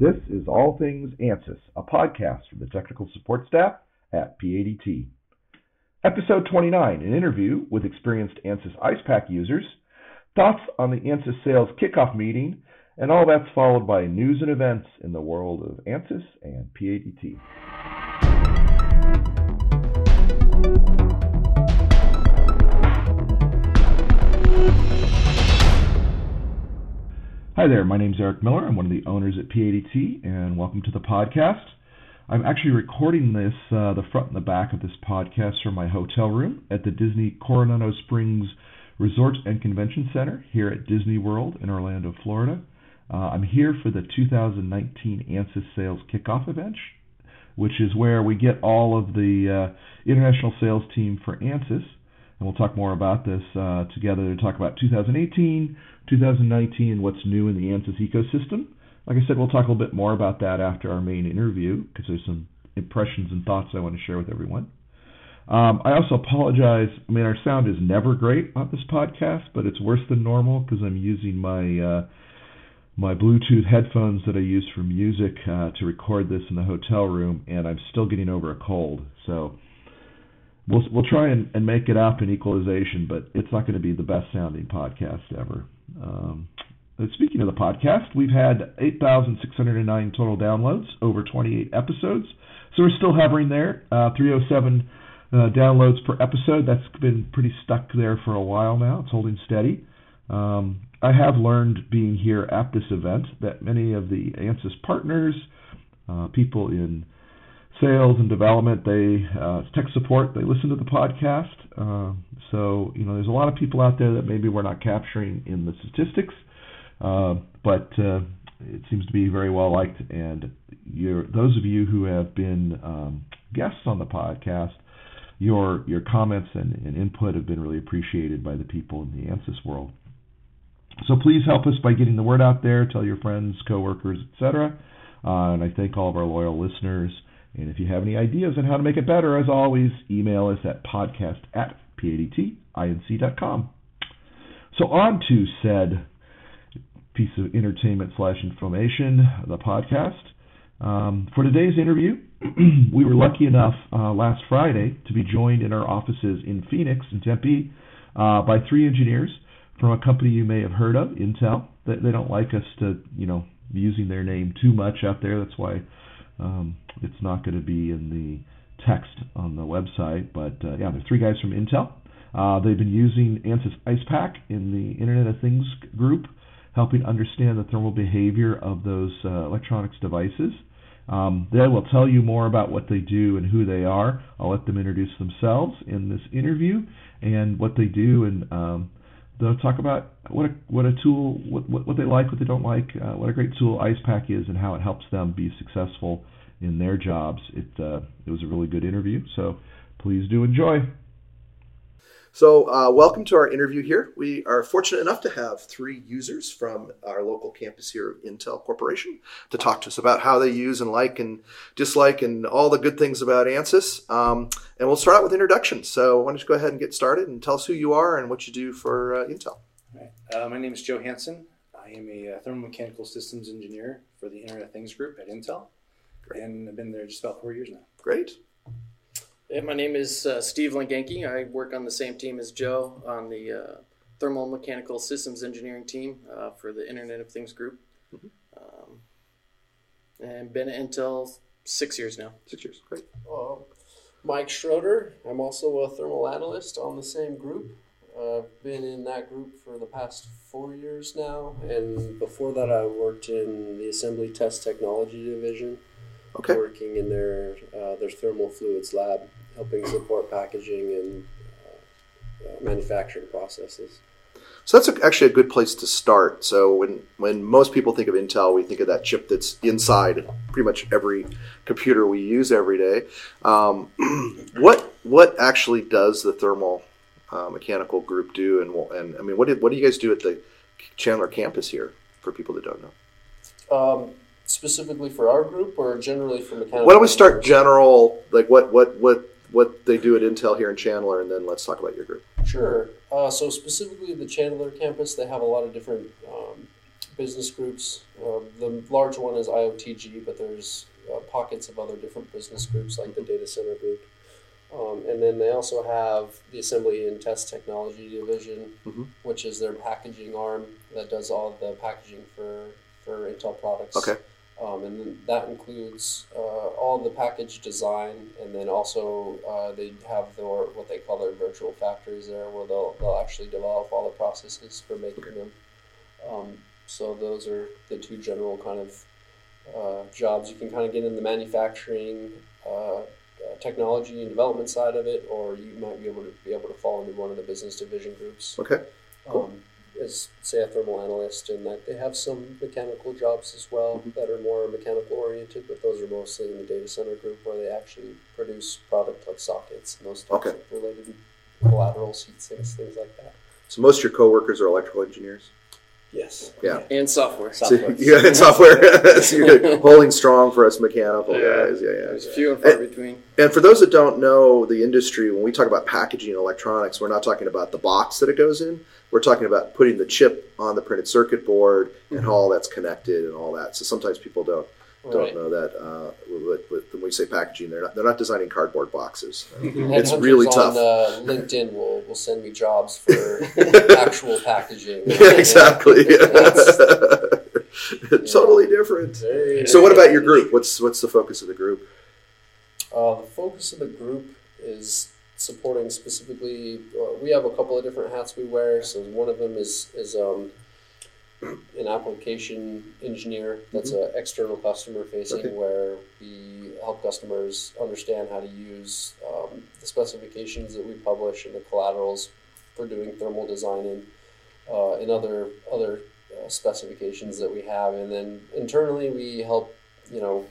This is All Things ANSYS, a podcast from the technical support staff at PADT. Episode 29, an interview with experienced ANSYS IcePak users, thoughts on the ANSYS sales kickoff meeting, and all that's followed by news and events in the world of ANSYS and PADT. Hi there, my name is Eric Miller. I'm one of the owners at PADT, and welcome to the podcast. I'm actually recording this, uh, the front and the back of this podcast from my hotel room at the Disney Coronado Springs Resort and Convention Center here at Disney World in Orlando, Florida. Uh, I'm here for the 2019 ANSYS Sales Kickoff event, which is where we get all of the uh, international sales team for ANSYS and we'll talk more about this uh, together to talk about 2018, 2019, and what's new in the ANSYS ecosystem. Like I said, we'll talk a little bit more about that after our main interview because there's some impressions and thoughts I want to share with everyone. Um, I also apologize. I mean, our sound is never great on this podcast, but it's worse than normal because I'm using my uh, my Bluetooth headphones that I use for music uh, to record this in the hotel room, and I'm still getting over a cold. So we'll we'll try and, and make it up in equalization, but it's not going to be the best sounding podcast ever. Um, speaking of the podcast, we've had 8,609 total downloads over 28 episodes, so we're still hovering there. Uh, 307 uh, downloads per episode. That's been pretty stuck there for a while now. It's holding steady. Um, I have learned being here at this event that many of the ANSYS partners, uh, people in sales and development, they uh, tech support, they listen to the podcast. Uh, so you know, there's a lot of people out there that maybe we're not capturing in the statistics, uh, but uh, it seems to be very well liked. And those of you who have been um, guests on the podcast, your your comments and, and, input have been really appreciated by the people in the ANSYS world. So please help us by getting the word out there. Tell your friends, coworkers, etc. Uh, and I thank all of our loyal listeners. And if you have any ideas on how to make it better, as always, email us at podcast at padtinc.com. So on to said piece of entertainment slash information, the podcast. Um, for today's interview, we were lucky enough uh, last Friday to be joined in our offices in Phoenix and Tempe uh, by three engineers from a company you may have heard of, Intel. They, they don't like us to, you know, using their name too much out there. That's why um, it's not going to be in the text on the website, but uh, yeah, there's three guys from Intel. Uh, they've been using ANSYS IcePak in the Internet of Things group, helping understand the thermal behavior of those uh, electronics devices. Um, they will tell you more about what they do and who they are. I'll let them introduce themselves in this interview and what they do, and um, they'll talk about what a what a tool, what what, what they like, what they don't like, uh, what a great tool IcePak is, and how it helps them be successful in their jobs. It uh, it was a really good interview, so please do enjoy. So, uh, welcome to our interview here. We are fortunate enough to have three users from our local campus here of Intel Corporation to talk to us about how they use and like and dislike and all the good things about ANSYS. Um, and we'll start out with introductions. So, why don't you go ahead and get started and tell us who you are and what you do for uh, Intel? Right. Uh, my name is Joe Hansen. I am a uh, thermomechanical systems engineer for the Internet of Things group at Intel. Great. And I've been there just about four years now. Great. Yeah, my name is uh, Steve Langenke. I work on the same team as Joe on the uh, thermal mechanical systems engineering team uh, for the Internet of Things group. Mm-hmm. Um, and been at Intel six years now. Six years, great. Uh, Mike Schroeder. I'm also a thermal analyst on the same group. I've been in that group for the past four years now, and before that, I worked in the assembly test technology division, okay. working in their uh, their thermal fluids lab helping support packaging and uh, uh, manufacturing processes. So that's actually a good place to start. So when when most people think of Intel, we think of that chip that's inside pretty much every computer we use every day. Um, what what actually does the thermal uh, mechanical group do? And and I mean, what did, what do you guys do at the Chandler campus here for people that don't know? Um, specifically for our group, or generally for mechanical? Why don't we start general? Like what what what what they do at Intel here in Chandler, and then let's talk about your group. Sure. Uh, so specifically, the Chandler campus, they have a lot of different um, business groups. Uh, the large one is IOTG, but there's uh, pockets of other different business groups like the data center group. Um, and then they also have the assembly and test technology division, Mhm. which is their packaging arm that does all the packaging for, for Intel products. Okay. Um, and that includes uh, all the package design, and then also uh, they have their what they call their virtual factories there, where they'll they'll actually develop all the processes for making them. Um, so those are the two general kind of uh, jobs. You can kind of get in the manufacturing, uh, uh, technology and development side of it, or you might be able to be able to fall into one of the business division groups. Okay. Cool. Um, as say a thermal analyst, and that they have some mechanical jobs as well Mm-hmm. that are more mechanical oriented, but those are mostly in the data center group where they actually produce product like sockets and those types Okay. of related collaterals, heat sinks, things like that. So most of your coworkers are electrical engineers. Yes. Yeah. And software. So, yeah, and software. so you're holding strong for us mechanical guys. Yeah, yeah. There's few and far And- between. And for those that don't know the industry, when we talk about packaging and electronics, we're not talking about the box that it goes in. We're talking about putting the chip on the printed circuit board and mm-hmm. how all that's connected and all that. So sometimes people don't don't Right. know that. Uh, with, with, when we say packaging, they're not they're not designing cardboard boxes. It's really tough. On uh, LinkedIn will will send me jobs for actual packaging. yeah, exactly. That's totally different. very- So, what about your group? What's what's the focus of the group? Uh, the focus of the group is supporting specifically. Uh, we have a couple of different hats we wear. So one of them is is um, an application engineer. That's an external customer facing, Okay. where we help customers understand how to use um, the specifications that we publish and the collaterals for doing thermal designing, uh, and other other uh, specifications that we have. And then internally, we help you know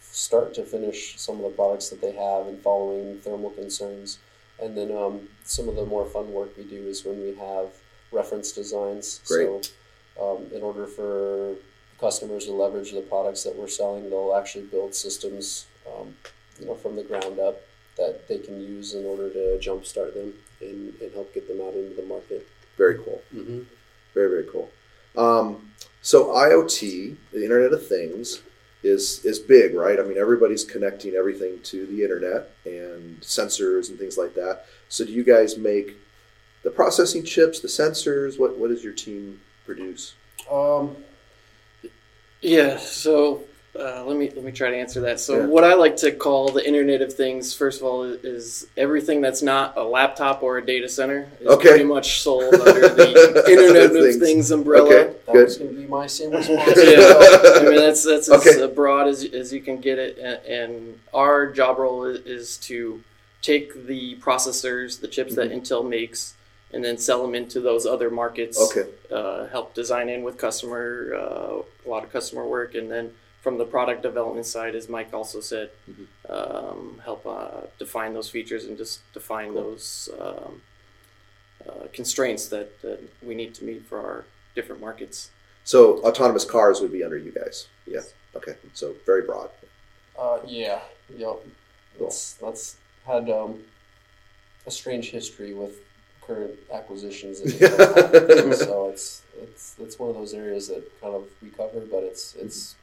start to finish some of the products that they have and following thermal concerns. And then um, some of the more fun work we do is when we have reference designs. Great. So um, in order for customers to leverage the products that we're selling, they'll actually build systems, um, you know, from the ground up that they can use in order to jumpstart them and, and help get them out into the market. Very cool. Mm-hmm. Very very cool. Um, so IoT, the Internet of Things, is is big, right? I mean, everybody's connecting everything to the internet and sensors and things like that. So, do you guys make the processing chips, the sensors? What what does your team produce? Um, Yeah, so uh, let me let me try to answer that. So Yeah. what I like to call the Internet of Things, first of all, is everything that's not a laptop or a data center is Okay. pretty much sold under the Internet of Things. Things, umbrella. Okay. that Good. was going to be my same response. Yeah, I mean that's that's as Okay. uh, broad as, as you can get it, and, and our job role is, is to take the processors, the chips that Intel makes, and then sell them into those other markets. Okay. Uh, help design in with customer, uh, a lot of customer work, and then from the product development side, as Mike also said, um, help uh, define those features and just define those um, uh, constraints that, that we need to meet for our different markets. So, autonomous cars would be under you guys. Yeah. Okay. So, very broad. Uh, yeah, yep. That's that's had um, a strange history with current acquisitions. That so it's it's it's one of those areas that kind of we cover, but it's it's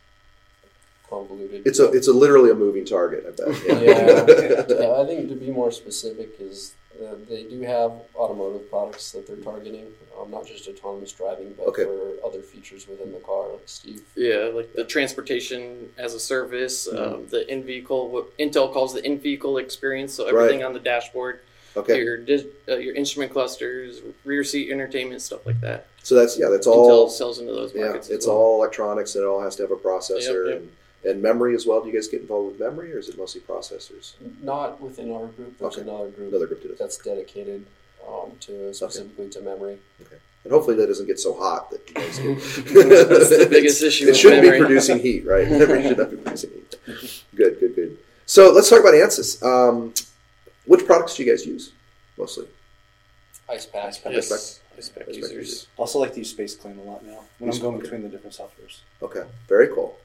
convoluted. It's a it's a literally a moving target. I bet. yeah, yeah. I think to be more specific is uh, they do have automotive products that they're targeting, um, not just autonomous driving, but Okay. for other features within the car, like Steve. Yeah, like the transportation as a service, Mm-hmm. um, the in vehicle, what Intel calls the in vehicle experience. So everything on the dashboard, Okay. your dis, uh, your instrument clusters, rear seat entertainment, stuff like that. So that's yeah. That's Intel all. sells into those Yeah. markets. as It's well. all electronics, and it all has to have a processor Yep, yep. and and memory as well. Do you guys get involved with memory, or is it mostly processors? Not within our group. There's Okay. another group Another group to do. that's dedicated um, to specifically to memory. Okay. And hopefully that doesn't get so hot that you guys get. That's the biggest issue It with shouldn't memory. be producing heat, right? Memory should not be producing heat. Good, good, good. So let's talk about ANSYS. Um, which products do you guys use mostly? IcePak. Ice pack. Yes, Respect. respect Respect users. users. Also like to use SpaceClaim a lot now when I'm going okay. between the different softwares. Okay, very cool.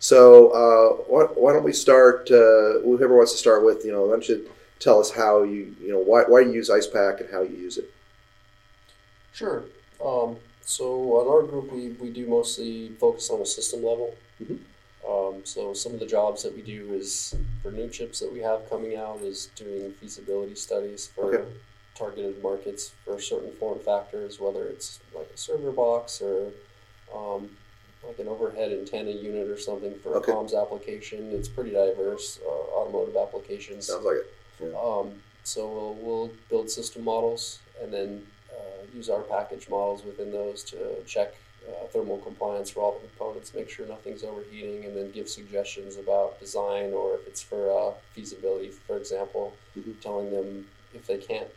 So uh, why, why don't we start? Uh, whoever wants to start with, you know, why don't you tell us how you, you know, why, why you use IcePak and how you use it? Sure. Um, So on our group, we, we do mostly focus on a system level. Mhm. Um, so some of the jobs that we do is for new chips that we have coming out is doing feasibility studies for Okay. targeted markets for certain form factors, whether it's like a server box or um, like an overhead antenna unit or something for Okay. a comms application. It's pretty diverse, uh, automotive applications. Sounds like it. Um, so we'll, we'll build system models and then uh, use our package models within those to check uh, thermal compliance for all the components, make sure nothing's overheating, and then give suggestions about design or if it's for uh, feasibility, for example, Mhm. telling them if they can't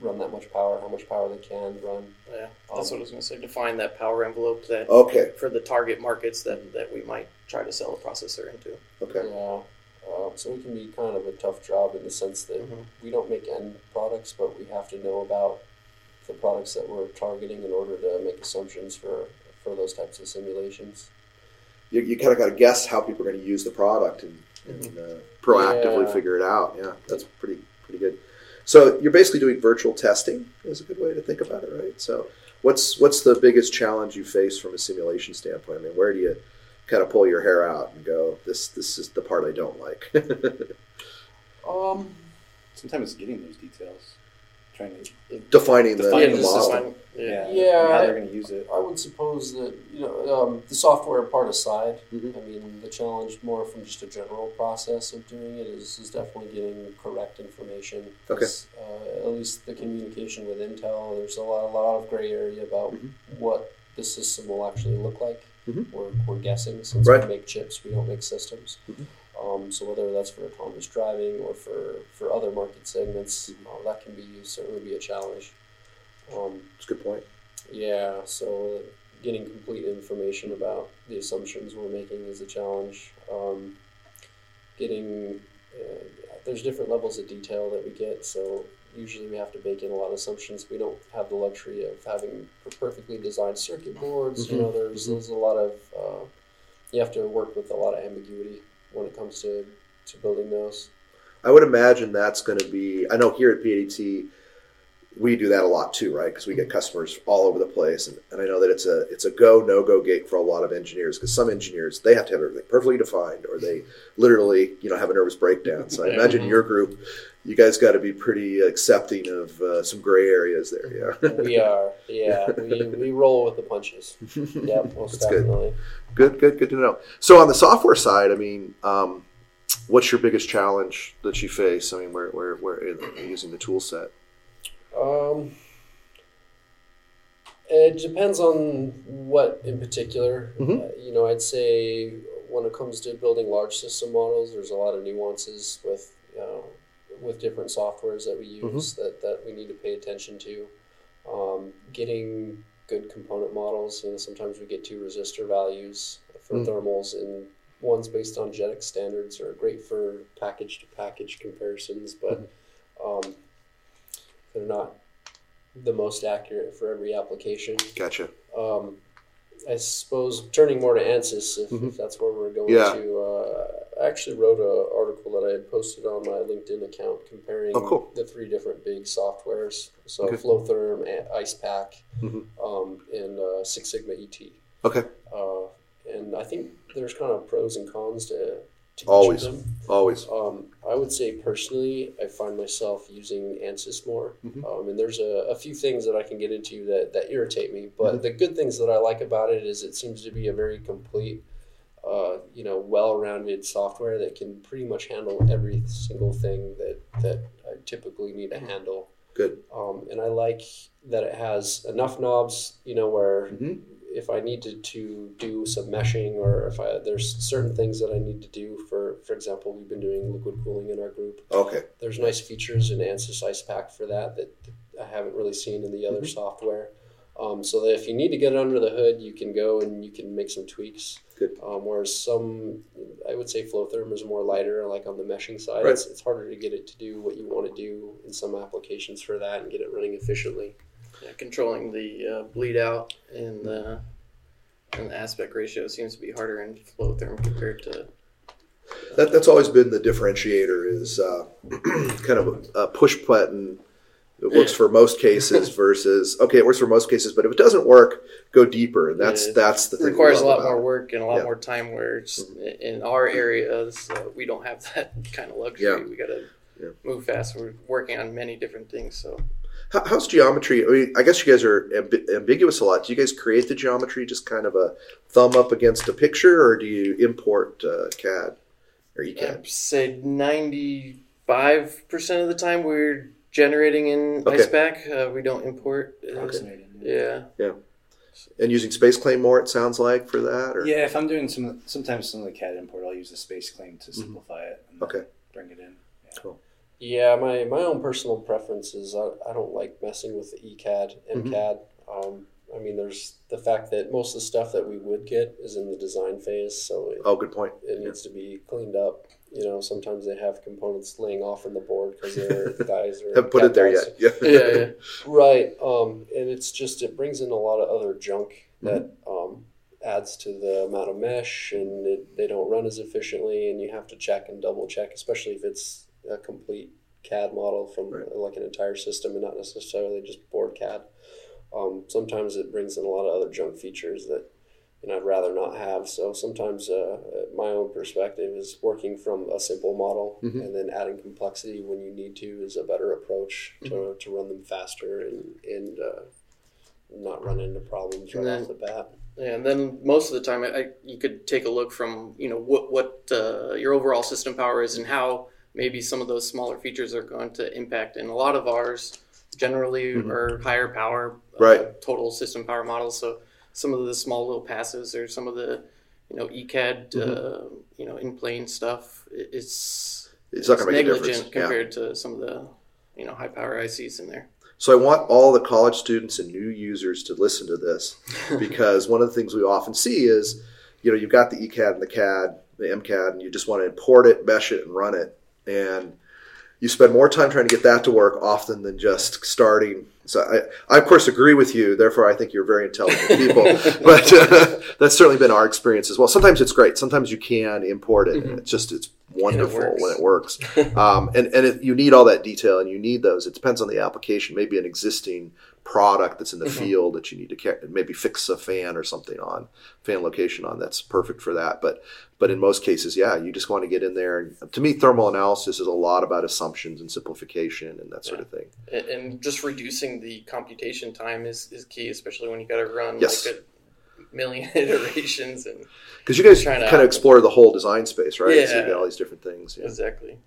run that much power, how much power they can run. Yeah, that's Um, what I was going to say. Define that power envelope that Okay. for the target markets that, that we might try to sell a processor into. Okay. Yeah. Uh, so it can be kind of a tough job in the sense that Mhm. we don't make end products, but we have to know about the products that we're targeting in order to make assumptions for, for those types of simulations. You, you kind of got to guess how people are going to use the product and, and uh, proactively Yeah. figure it out. Yeah, that's pretty pretty good. So you're basically doing virtual testing is a good way to think about it, right? So what's what's the biggest challenge you face from a simulation standpoint? I mean, where do you kind of pull your hair out and go, this this is the part I don't like? Um, Sometimes it's getting those details, trying to Defining the, Defining the the model. Define- yeah. Yeah. how they're going to use it. I would suppose that you know um, the software part aside. Mhm. I mean, the challenge more from just a general process of doing it is, is definitely getting correct information. 'Cause, Uh, at least the communication with Intel, there's a lot, a lot of gray area about Mhm. what the system will actually look like. Mhm. We're, we're guessing since Right. we make chips, we don't make systems. Um, so whether that's for autonomous driving or for, for other market segments, Mhm. uh, that can be certainly be a challenge. Um, That's a good point. yeah, so getting complete information about the assumptions we're making is a challenge. Um, getting uh, there's different levels of detail that we get, so usually we have to bake in a lot of assumptions. We don't have the luxury of having perfectly designed circuit boards. You know, there's Mhm. there's a lot of uh, you have to work with a lot of ambiguity when it comes to to building those. I would imagine that's going to be. I know here at PADT, we do that a lot too, right? Because we get mm-hmm. customers all over the place, and, and I know that it's a it's a go no go gate for a lot of engineers. Because some engineers they have to have everything perfectly defined, or they literally you know have a nervous breakdown. So I imagine mm-hmm. your group, you guys got to be pretty accepting of uh, some gray areas there. Yeah, we are, yeah, we, we roll with the punches. Yep, most That's good. definitely. good, good, good to know. So on the software side, I mean. Um, What's your biggest challenge that you face? I mean, where where where using the tool set? Um, it depends on what in particular. Mhm. Uh, you know, I'd say when it comes to building large system models, there's a lot of nuances with uh, with different softwares that we use that, that we need to pay attention to. Um, getting good component models. You know, sometimes we get two resistor values for Mm. thermals, and ones based on JEDEC standards are great for package to package comparisons, but um, they're not the most accurate for every application. Gotcha. Um, I suppose turning more to ANSYS, if, Mhm. if that's where we're going Yeah. to. Uh, actually wrote an article that I had posted on my LinkedIn account comparing Oh, cool. the three different big softwares. So Okay. FloTHERM, IcePak, Mhm. um, and uh, 6SigmaET. Okay. Uh, and I think there's kind of pros and cons to, to each Always. of them. Always. Um, I would say personally, I find myself using ANSYS more, Mhm. um, and there's a, a few things that I can get into that, that irritate me. But Mhm. the good things that I like about it is it seems to be a very complete, uh, you know, well-rounded software that can pretty much handle every single thing that that I typically need to handle. Good. Um, and I like that it has enough knobs, you know, where Mhm. if I needed to do some meshing or if I, there's certain things that I need to do for, for example, we've been doing liquid cooling in our group. Okay. There's nice features in ANSYS IcePak for that that I haven't really seen in the other Mhm. software. Um, so that if you need to get under the hood, you can go and you can make some tweaks. Good. Um, whereas some, I would say FloTHERM is more lighter, like on the meshing side. Right. It's, it's harder to get it to do what you want to do in some applications for that and get it running efficiently. Yeah, controlling the uh, bleed out and the and the aspect ratio seems to be harder in FloTHERM compared to That, that's always been the differentiator is uh, kind of a, a push button it works for most cases versus okay, it works for most cases, but if it doesn't work, go deeper. And that's Yeah, that's the thing. requires a lot more it. work and a lot Yeah. more time. Where it's, in our areas, uh, we don't have that kind of luxury. Yeah. We got to move fast. We're working on many different things. So How, how's geometry? I mean, I guess you guys are amb- ambiguous a lot. Do you guys create the geometry just kind of a thumb up against a picture, or do you import uh, CAD or ECAD? I'd say ninety-five percent of the time we're generating in Okay. IcePak. Uh, we don't import. Uh, Approximating. Yeah. And using SpaceClaim more, it sounds like for that, or Yeah, if I'm doing some, sometimes some of the CAD import, I'll use the SpaceClaim to simplify it. And Okay. Bring it in. Cool. Yeah, my, my own personal preference is I, I don't like messing with the ECAD. MCAD. Um, I mean, there's the fact that most of the stuff that we would get is in the design phase, so it, oh, good point. it needs to be cleaned up. You know, sometimes they have components laying off in the board because their guys are Haven't put it there guys. yet. Yeah. Yeah. yeah. Right. Um, and it's just it brings in a lot of other junk that um, adds to the amount of mesh, and it, they don't run as efficiently, and you have to check and double check, especially if it's a complete CAD model from Right. like an entire system and not necessarily just board CAD. Um, sometimes it brings in a lot of other junk features that know I'd rather not have. So sometimes uh, my own perspective is working from a simple model Mhm. and then adding complexity when you need to is a better approach to, to run them faster and and uh, not run into problems right then- off the bat. Yeah, and then most of the time, I, you could take a look from you know what what uh, your overall system power is and how maybe some of those smaller features are going to impact. And a lot of ours generally Mhm. are higher power, Right. uh, total system power models. So some of the small little passes or some of the you know ECAD, Mm-hmm. uh, you know in plane stuff, it, it's It's not going to make a negligent difference. Yeah. compared to some of the you know high power ICs in there. So I want all the college students and new users to listen to this because one of the things we often see is, you know, you've got the ECAD and the CAD, the MCAD, and you just want to import it, mesh it, and run it. And you spend more time trying to get that to work often than just starting. So I, I of course agree with you. Therefore, I think you're very intelligent people. but uh, that's certainly been our experience as well. Sometimes it's great. Sometimes you can import it, and it's just it's wonderful works. when it works. Um, and and it, you need all that detail, and you need those. It depends on the application. Maybe an existing product that's in the Mhm. field that you need to ca- maybe fix a fan or something on fan location on. That's perfect for that. But but in most cases, yeah, you just want to get in there. And to me, thermal analysis is a lot about assumptions and simplification and that sort of thing. And, and just reducing the computation time is, is key, especially when you got to run Yes. like a million iterations and Because you guys Trying to- kind of explore the whole design space, right? So you Yeah. all these different things. Yeah. exactly.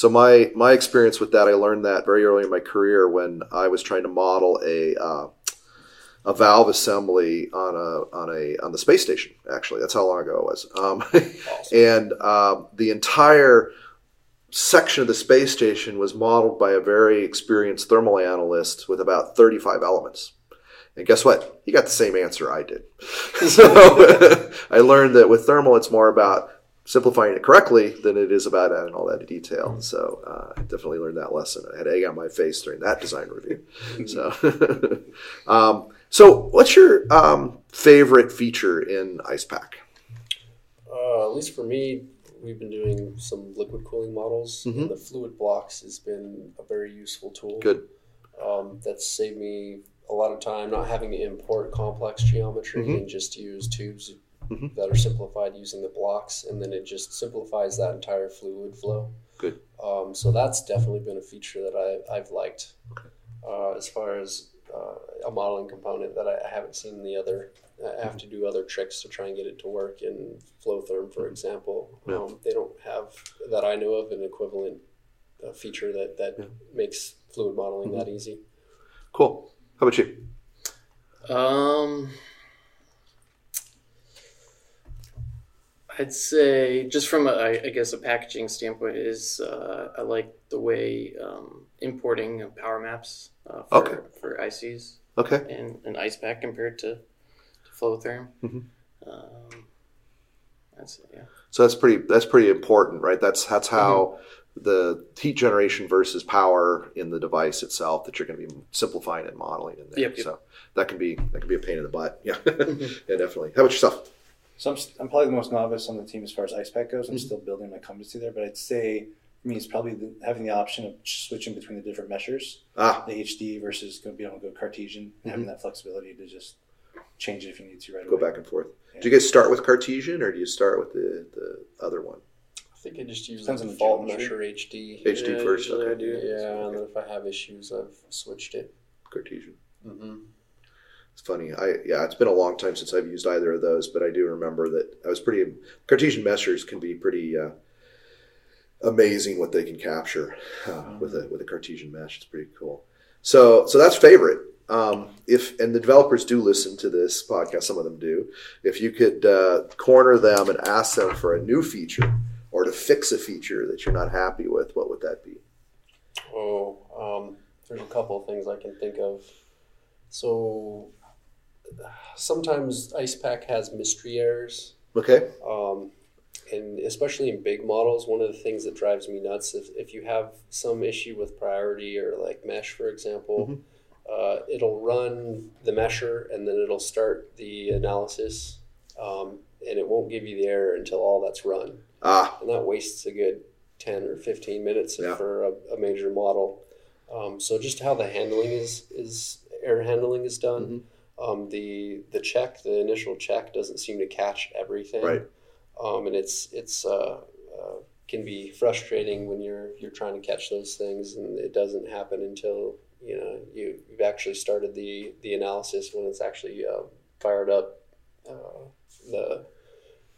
So my my experience with that, I learned that very early in my career when I was trying to model a uh, a valve assembly on a on a on the space station. Actually, that's how long ago it was. Um, and um, the entire section of the space station was modeled by a very experienced thermal analyst with about 35 elements. And guess what? He got the same answer I did. so I learned that with thermal, it's more about simplifying it correctly than it is about adding all that detail. So uh, I definitely learned that lesson. I had egg on my face during that design review. so, um, so what's your um, favorite feature in IcePak? Uh, at least for me, we've been doing some liquid cooling models, Mhm. and the fluid blocks has been a very useful tool. Good. Um, that's saved me a lot of time not having to import complex geometry Mhm. and just use tubes Mhm. that are simplified using the blocks, and then it just simplifies that entire fluid flow. Good. Um, so that's definitely been a feature that I, I've liked. Uh, as far as uh, a modeling component that I, I haven't seen the other. I have to do other tricks to try and get it to work in FloTHERM, for example. Yeah. Um, they don't have that I know of an equivalent uh, feature that that Yeah. makes fluid modeling that easy. Cool. How about you? Um, I'd say just from a, I guess a packaging standpoint is uh, I like the way um, importing power maps uh, for, Okay. for ICs Okay. and an IcePak compared to, to FloTHERM. Mhm. Um, that's yeah. So that's pretty that's pretty important, right? That's that's how the heat generation versus power in the device itself that you're going to be simplifying and modeling in there. Yep, yep. So that can be that can be a pain in the butt. Yeah, yeah, definitely. How about yourself? So I'm, I'm probably the most novice on the team as far as IcePak goes. I'm Mhm. still building my competency there, but I'd say for me, it's probably the, having the option of switching between the different meshers, Ah, the HD versus going to be able to go Cartesian, having that flexibility to just change it if you need to right go away. back and forth. Do you guys start with Cartesian or do you start with the, the other one? I think I just use Depends the on the default geometry. HD. HD Yeah, first. usually I do. Yeah, and then if I have issues, I've switched it. Cartesian. Mm-hmm. It's funny. I yeah, it's been a long time since I've used either of those, but I do remember that I was pretty. Cartesian meshers can be pretty uh, amazing what they can capture uh, with a with a Cartesian mesh. It's pretty cool. So so that's favorite. Um, if and the developers do listen to this podcast, some of them do. If you could uh, corner them and ask them for a new feature or to fix a feature that you're not happy with, what would that be? Oh, um, there's a couple of things I can think of. So sometimes IcePak has mystery errors. Okay. Um, and especially in big models, one of the things that drives me nuts if, if you have some issue with priority or like mesh, for example, uh, it'll run the mesher and then it'll start the analysis, um, and it won't give you the error until all that's run, Ah, and that wastes a good ten or fifteen minutes Yeah. for a, a major model. Um, so just how the handling is is error handling is done. Um, the the check, the initial check, doesn't seem to catch everything right. um, and it's it's uh, uh, can be frustrating when you're you're trying to catch those things and it doesn't happen until you know you, you've actually started the the analysis when it's actually uh, fired up uh, the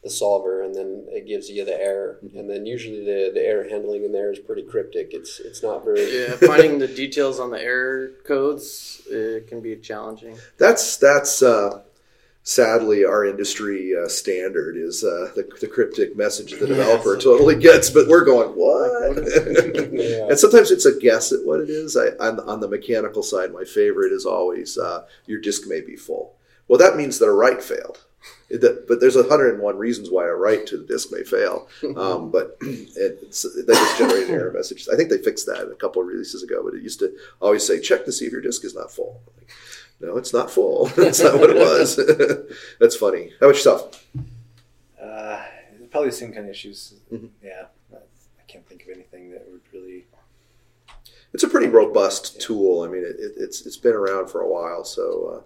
the solver and then it gives you the error and then usually the, the error handling in there is pretty cryptic it's it's not very Yeah, finding the details on the error codes it can be challenging. That's that's uh, sadly our industry uh, standard is uh, the, the cryptic message the developer totally gets, but we're going what? Yeah. and sometimes it's a guess at what it is. I, on, on the mechanical side, my favorite is always uh, your disk may be full. Well, that means that a write failed. But there's 101 reasons why a write to the disk may fail. Um, but it's, they just generate an error message. I think they fixed that a couple of releases ago, but it used to always say, check to see if your disk is not full. Like, no, it's not full. That's not what it was. That's funny. How about yourself? Uh, probably the same kind of issues. Mhm. Yeah, I can't think of anything that would really. It's a pretty robust tool. I mean, it, it, it's it's been around for a while, so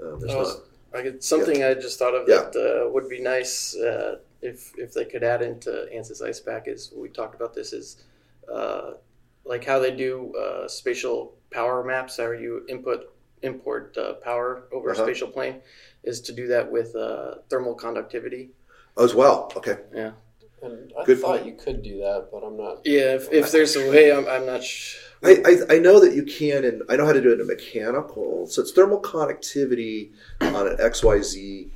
uh, um, there's Oh, not. I could, something I just thought of Yeah. that uh, would be nice uh, if if they could add into ANSYS IcePak is we talked about this is uh, like how they do uh, spatial power maps. How you input import uh, power over Uh-huh. a spatial plane is to do that with uh, thermal conductivity. Oh, as well. Okay. Yeah, and I Good thought point. you could do that but I'm not yeah. If, if there's a way, I'm, I'm not. Sh- I, I, I know that you can, and I know how to do it in a mechanical. So it's thermal conductivity on an XYZ.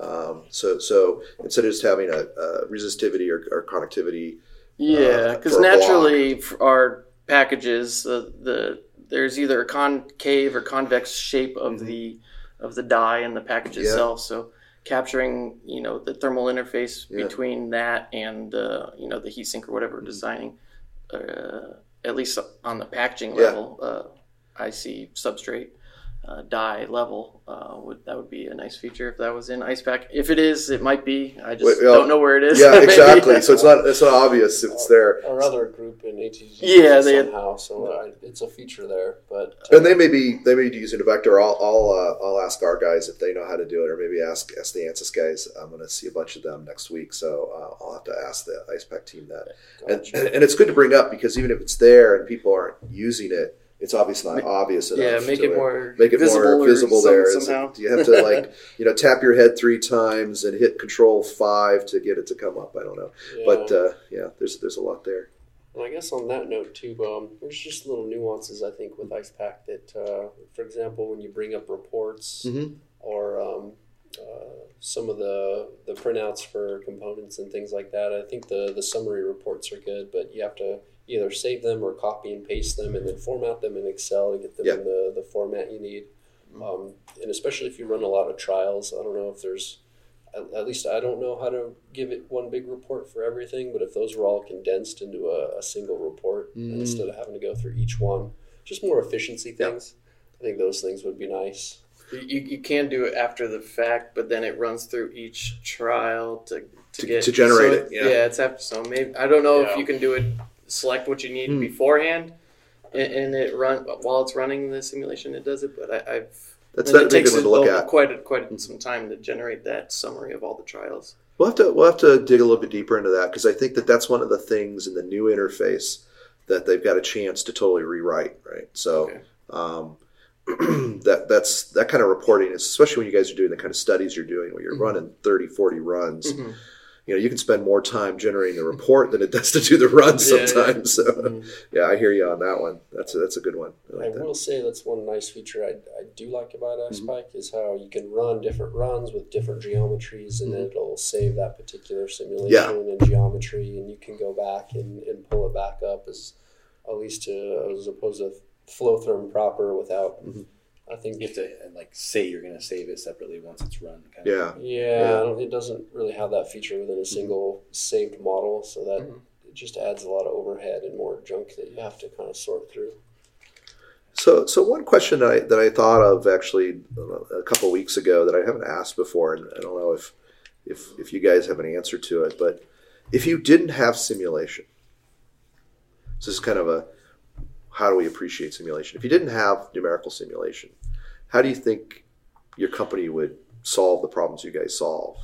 Um, so so instead of just having a, a resistivity or, or conductivity, Yeah, uh, because for a block. naturally our packages, uh, the there's either a concave or convex shape of the of the die in the package Mm-hmm. Yeah. itself. So capturing, you know, the thermal interface Yeah. between that and uh, you know the heatsink or whatever Mm-hmm. designing, uh, at least on the packaging Yeah. level, uh, IC substrate. Uh, die level uh, would that would be a nice feature if that was in IcePak. If it is, it might be. I just Wait, well, don't know where it is. yeah, exactly. so it's not it's not obvious if it's there, our other group in ATG Yeah, they- somehow so I, it's a feature there but uh, and they may be they may be using a vector. I'll I'll, uh, I'll ask our guys if they know how to do it, or maybe ask ask the ANSYS guys. I'm going to see a bunch of them next week, so uh, I'll have to ask the IcePak team that. And, and it's good to bring up because even if it's there and people aren't using it, it's obviously not obvious enough. Yeah, make it more make it visible more visible some- there. It- somehow. do you have to like you know tap your head three times and hit Control five to get it to come up? I don't know, Yeah. but uh, yeah, there's there's a lot there. And I guess on that note too, um, there's just little nuances I think with IcePak that, uh, for example, when you bring up reports Mhm. or um, uh, some of the the printouts for components and things like that, I think the the summary reports are good, but you have to either save them or copy and paste them and then format them in Excel to get them Yeah. in the, the format you need. Um, and especially if you run a lot of trials, I don't know if there's at, at least I don't know how to give it one big report for everything, but if those were all condensed into a, a single report Mm. instead of having to go through each one, just more efficiency Yeah. things. I think those things would be nice. You, you can do it after the fact, but then it runs through each trial to to, To- get to generate so it, yeah. yeah, it's after. So maybe I don't know if you can do it select what you need Hmm. beforehand, and, and it run while it's running the simulation. It does it, but I, I've That's a good one to look at. quite a, quite some time to generate that summary of all the trials. We'll have to we'll have to dig a little bit deeper into that because I think that that's one of the things in the new interface that they've got a chance to totally rewrite. Right. So Okay. um, that that's that kind of reporting is especially when you guys are doing the kind of studies you're doing where you're Mhm. running 30 40 runs Mhm. You know you can spend more time generating the report than it does to do the run Yeah, yeah. sometimes so Mhm. yeah i hear you on that one that's a, that's a good one I I like that. will say that's one nice feature I, I do like about Mm-hmm. Is how you can run different runs with different geometries and Mhm. it'll save that particular simulation and geometry and you can go back and, and pull it back up as at least to as opposed to FloTHERM proper without Mhm. I think You have to like say you're going to save it separately once it's run. Kind yeah yeah, Yeah. I don't- it doesn't really have that feature within a single saved model so that Mhm. it just adds a lot of overhead and more junk that you have to kind of sort through. So, so one question that I, that I thought of actually uh, a couple weeks ago that I haven't asked before, and I don't know if, if if you guys have an answer to it, but if you didn't have simulation, this is kind of a how do we appreciate simulation? If you didn't have numerical simulation, how do you think your company would solve the problems you guys solve?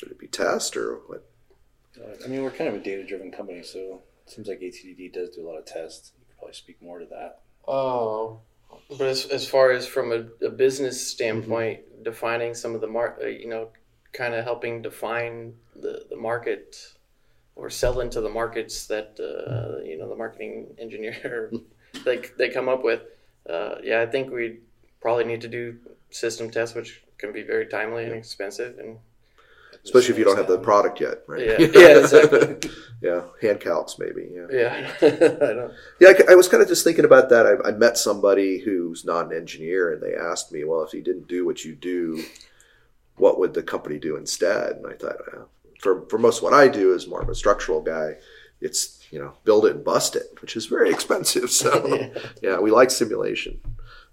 Would it be test or what? I mean, we're kind of a data driven company, so it seems like ATDD does do a lot of tests. You could probably speak more to that. Oh, But as, as far as from a, a business standpoint, defining some of the mar, uh, you know, kind of helping define the, the market or sell into the markets that uh, you know the marketing engineer they they come up with. Uh, yeah, I think we probably need to do system tests, which can be very timely and expensive. And Especially if you don't have the product yet, right? yeah, yeah, exactly. yeah, hand calcs maybe. Yeah. Yeah, I don't. Yeah, I I, was kind of just thinking about that. I, I met somebody who's not an engineer, and they asked me, "Well, if you didn't do what you do, what would the company do instead?" And I thought, well, for for most of what I do is more of a structural guy. It's you know build it and bust it, which is very expensive. So Yeah. yeah, we like simulation.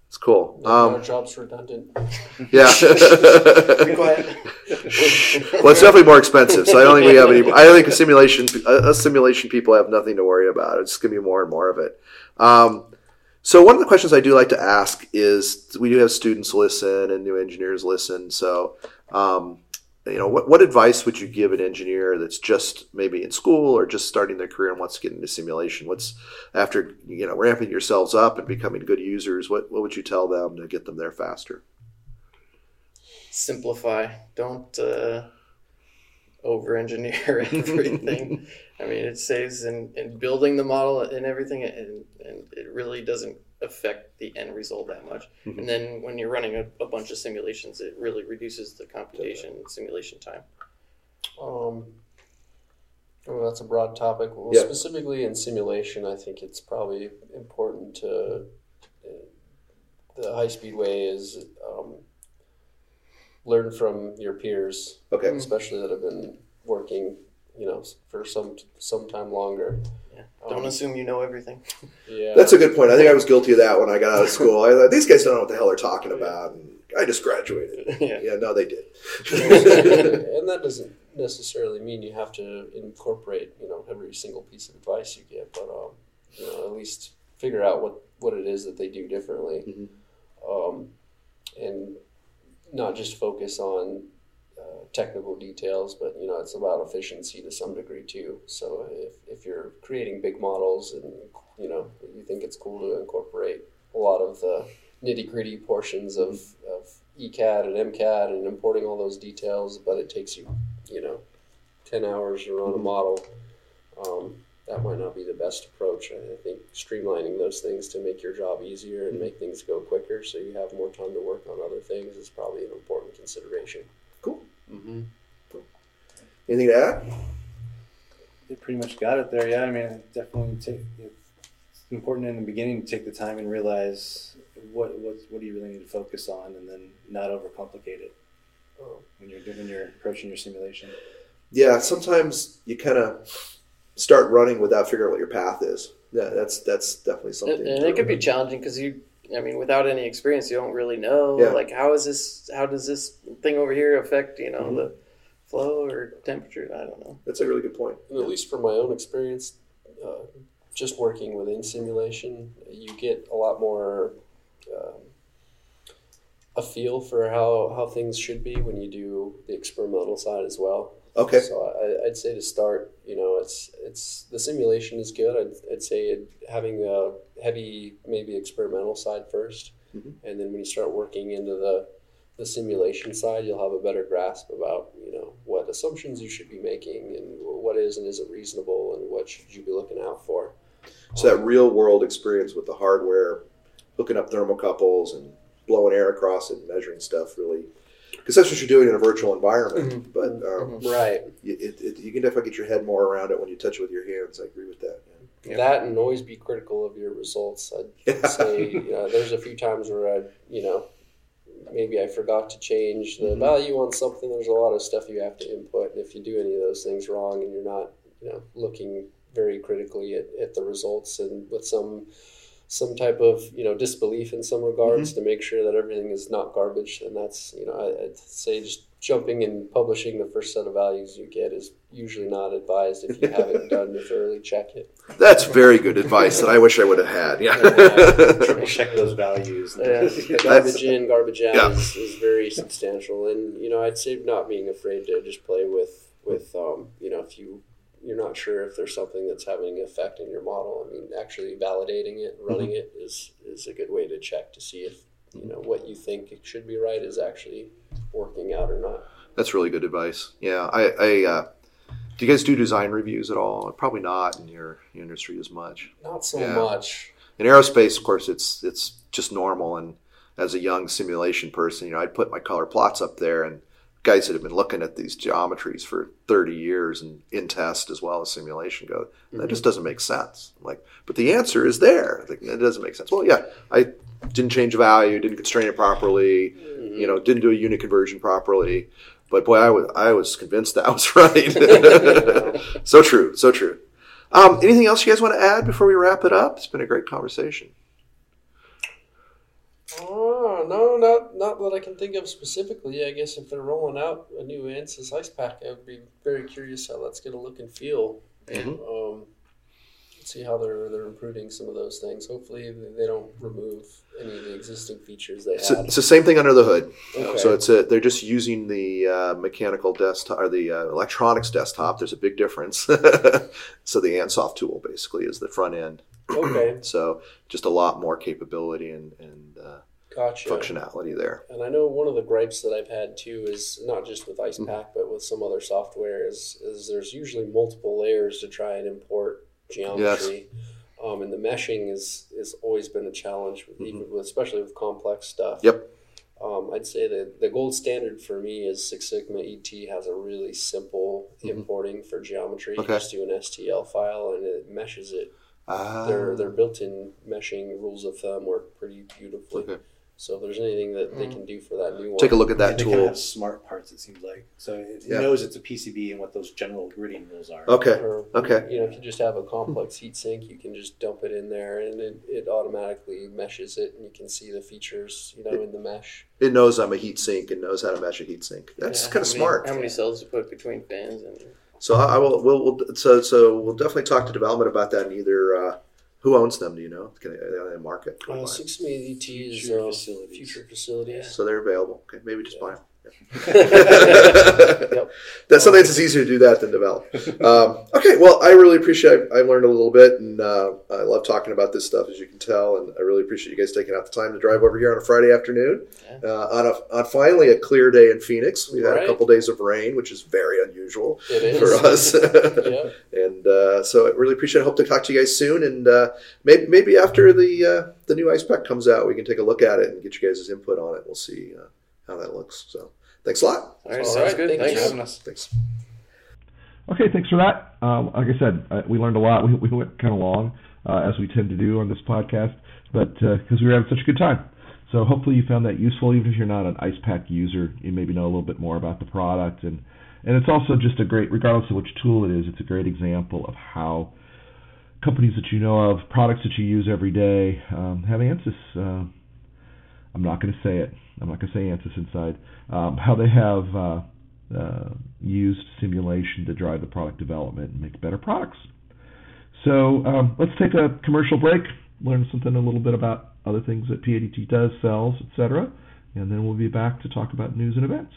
It's cool. our Um, job's redundant. yeah. Well, it's definitely more expensive, so I don't think we have any. I think a simulation, uh, us simulation people have nothing to worry about. It's going to be more and more of it. Um, so one of the questions I do like to ask is, we do have students listen and new engineers listen. So, um, you know, what, what advice would you give an engineer that's just maybe in school or just starting their career and wants to get into simulation? What's after you know ramping yourselves up and becoming good users? What what would you tell them to get them there faster? simplify. Don't uh, over engineer everything. I mean, it saves in, in building the model and everything, and, and it really doesn't affect the end result that much. Mhm. And then when you're running a, a bunch of simulations, it really reduces the computation simulation time. Um, oh, that's a broad topic. Well, Yeah. specifically in simulation, I think it's probably important to. Uh, the high speed way is um, learn from your peers, Okay. especially that have been working, you know, for some some time longer. Yeah. Don't Um, assume you know everything. Yeah, That's a good point. I think I was guilty of that when I got out of school. I thought these guys don't know what the hell they're talking about. And I just graduated. yeah. Yeah, no, they did. and that doesn't necessarily mean you have to incorporate you know every single piece of advice you get but um, you know at least figure out what what it is that they do differently Mhm. um, and not just focus on uh, technical details but you know it's about efficiency to some degree too so if, if you're creating big models and you know you think it's cool to incorporate a lot of the nitty gritty portions of, of ECAD and MCAD and importing all those details, but it takes you, you know, 10 hours to run a model. Um, that might not be the best approach. I think streamlining those things to make your job easier and make things go quicker so you have more time to work on other things is probably an important consideration. Cool. Mm-hmm. Anything to add? They pretty much got it there. Yeah, I mean, definitely take. It's important in the beginning to take the time and realize what what what do you really need to focus on, and then not overcomplicate it Um, when you're when you're approaching your simulation. Yeah, sometimes you kind of start running without figuring out what your path is. Yeah, that's that's definitely something. And, and it could be challenging because you, I mean, without any experience, you don't really know. Yeah. Like, how is this? How does this thing over here affect you know Mhm. the flow or temperature? I don't know. That's a really good point. And at least from my own experience, uh, just working within simulation, you get a lot more um, a feel for how, how things should be when you do the experimental side as well. Okay. So I, I'd say to start, you know, it's it's the simulation is good. I'd, I'd say it, having a heavy maybe experimental side 1st Mhm. and then when you start working into the the simulation side, you'll have a better grasp about you know what assumptions you should be making and what is and isn't reasonable and what should you be looking out for. So that real world experience with the hardware, hooking up thermocouples and blowing air across it and measuring stuff really, because that's what you're doing in a virtual environment. But um, Right. you, it, it, you can definitely get your head more around it when you touch it with your hands. I agree with that. Yeah. That and always be critical of your results. I'd Yeah. say you know, there's a few times where I, you know, maybe I forgot to change the Mhm. value on something. There's a lot of stuff you have to input, and if you do any of those things wrong and you're not, you know, looking very critically at, at the results and with some some type of you know disbelief in some regards to make sure that everything is not garbage, and that's you know I, I'd say just jumping and publishing the first set of values you get is usually not advised if you haven't done to thoroughly check it. That's very good advice that I wish I would have had. Triple Yeah. check those values. Yeah, garbage in, garbage out Yeah. is, is very substantial, and you know I'd say not being afraid to just play with with um, you know if you you're not sure if there's something that's having an effect in your model. I mean, actually validating it, running it is is a good way to check to see if you know what you think it should be right is actually working out or not. That's really good advice. Yeah, I, I uh, do you guys do design reviews at all? Probably not in your industry as much. Not so Yeah. much. In aerospace, of course, it's it's just normal. And as a young simulation person, you know, I'd put my color plots up there, and guys that have been looking at these geometries for 30 years and in test as well as simulation go, that just doesn't make sense. I'm like, but the answer is there. Like, it doesn't make sense. Well, yeah, I didn't change value, didn't constrain it properly, you know, didn't do a unit conversion properly. But boy, I was I was convinced that i was right. so true, so true. Um, anything else you guys want to add before we wrap it up? It's been a great conversation. Oh no, not not that I can think of specifically. I guess if they're rolling out a new Ansys IcePak, I would be very curious how that's going to look and feel. Mhm. Um, see how they're they're improving some of those things. Hopefully, they don't remove any of the existing features they had. it's the same thing under the hood. Okay. So it's a, they're just using the uh, mechanical desktop or the uh, electronics desktop. There's a big difference. so the Ansoft tool basically is the front end. Okay, So just a lot more capability and, and uh, gotcha. functionality there. And I know one of the gripes that I've had too is not just with Mm-hmm. IcePak, but with some other software is, is there's usually multiple layers to try and import geometry. Um, and the meshing is is always been a challenge, with, even with, especially with complex stuff. Mm-hmm. Yep. Um, I'd say that the gold standard for me is 6SigmaET has a really simple importing for geometry. Mm-hmm. Okay. You just do an STL file and it meshes it. Ah, Their their built-in meshing rules of thumb work pretty beautifully. Okay. So if there's anything that they can do for that new one, take a look at that they kind of tool. have smart parts. It seems like so it, it Yeah. knows it's a PCB and what those general gridding rules are. Okay. Or, Okay. You know, if you just have a complex heat sink, you can just dump it in there, and it, it automatically meshes it, and you can see the features, you know, in the mesh. It knows I'm a heat sink and knows how to mesh a heat sink. That's Yeah, kind of many- smart. How many cells to put between fans and So I I will. We'll, we'll so so we'll definitely talk to development about that. And either uh, who owns them? Do you know? Can they, are they market? Uh, 6SigmaET is Future facilities. future facilities. So they're available. Okay, maybe just buy them. Yep. That's sometimes it's easier to do that than develop. Um, okay, well, I really appreciate. I learned a little bit, and uh, I love talking about this stuff, as you can tell. And I really appreciate you guys taking out the time to drive over here on a Friday afternoon, uh, on a on finally a clear day in Phoenix. We had a Right. couple days of rain, which is very unusual is. for us. Yep. And uh, so I really appreciate it. I hope to talk to you guys soon. And uh, maybe, maybe after the uh, the new IcePak comes out, we can take a look at it and get you guys' input on it. We'll see uh, how that looks. So thanks a lot. All right, sounds good. thank Thanks for having us. Thanks. Okay, thanks for that. Um, like I said, uh, we learned a lot. We, we went kind of long, uh, as we tend to do on this podcast, but because we were having such a good time. So hopefully you found that useful. Even if you're not an IcePak user, you maybe know a little bit more about the product, and and it's also just a great, regardless of which tool it is, it's a great example of how companies that you know of, products that you use every day, um, have ANSYS. I'm not going to say it. I'm not going to say ANSYS inside. Um, how they have uh, uh, used simulation to drive the product development and make better products. So um, let's take a commercial break, learn something a little bit about other things that PADT does, sells, etc., and then we'll be back to talk about news and events.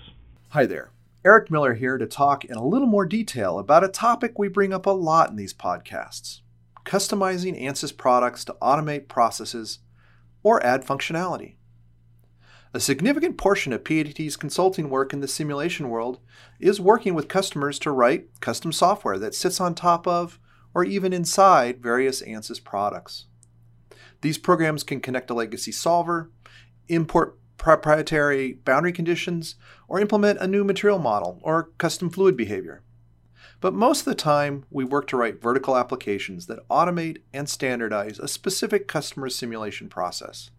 Hi there. Eric Miller here to talk in a little more detail about a topic we bring up a lot in these podcasts customizing ANSYS products to automate processes or add functionality. A significant portion of PADT's consulting work in the simulation world is working with customers to write custom software that sits on top of or even inside various ANSYS products. These programs can connect a legacy solver, import proprietary boundary conditions, or implement a new material model or custom fluid behavior. But most of the time, we work to write vertical applications that automate and standardize a specific customer simulation process.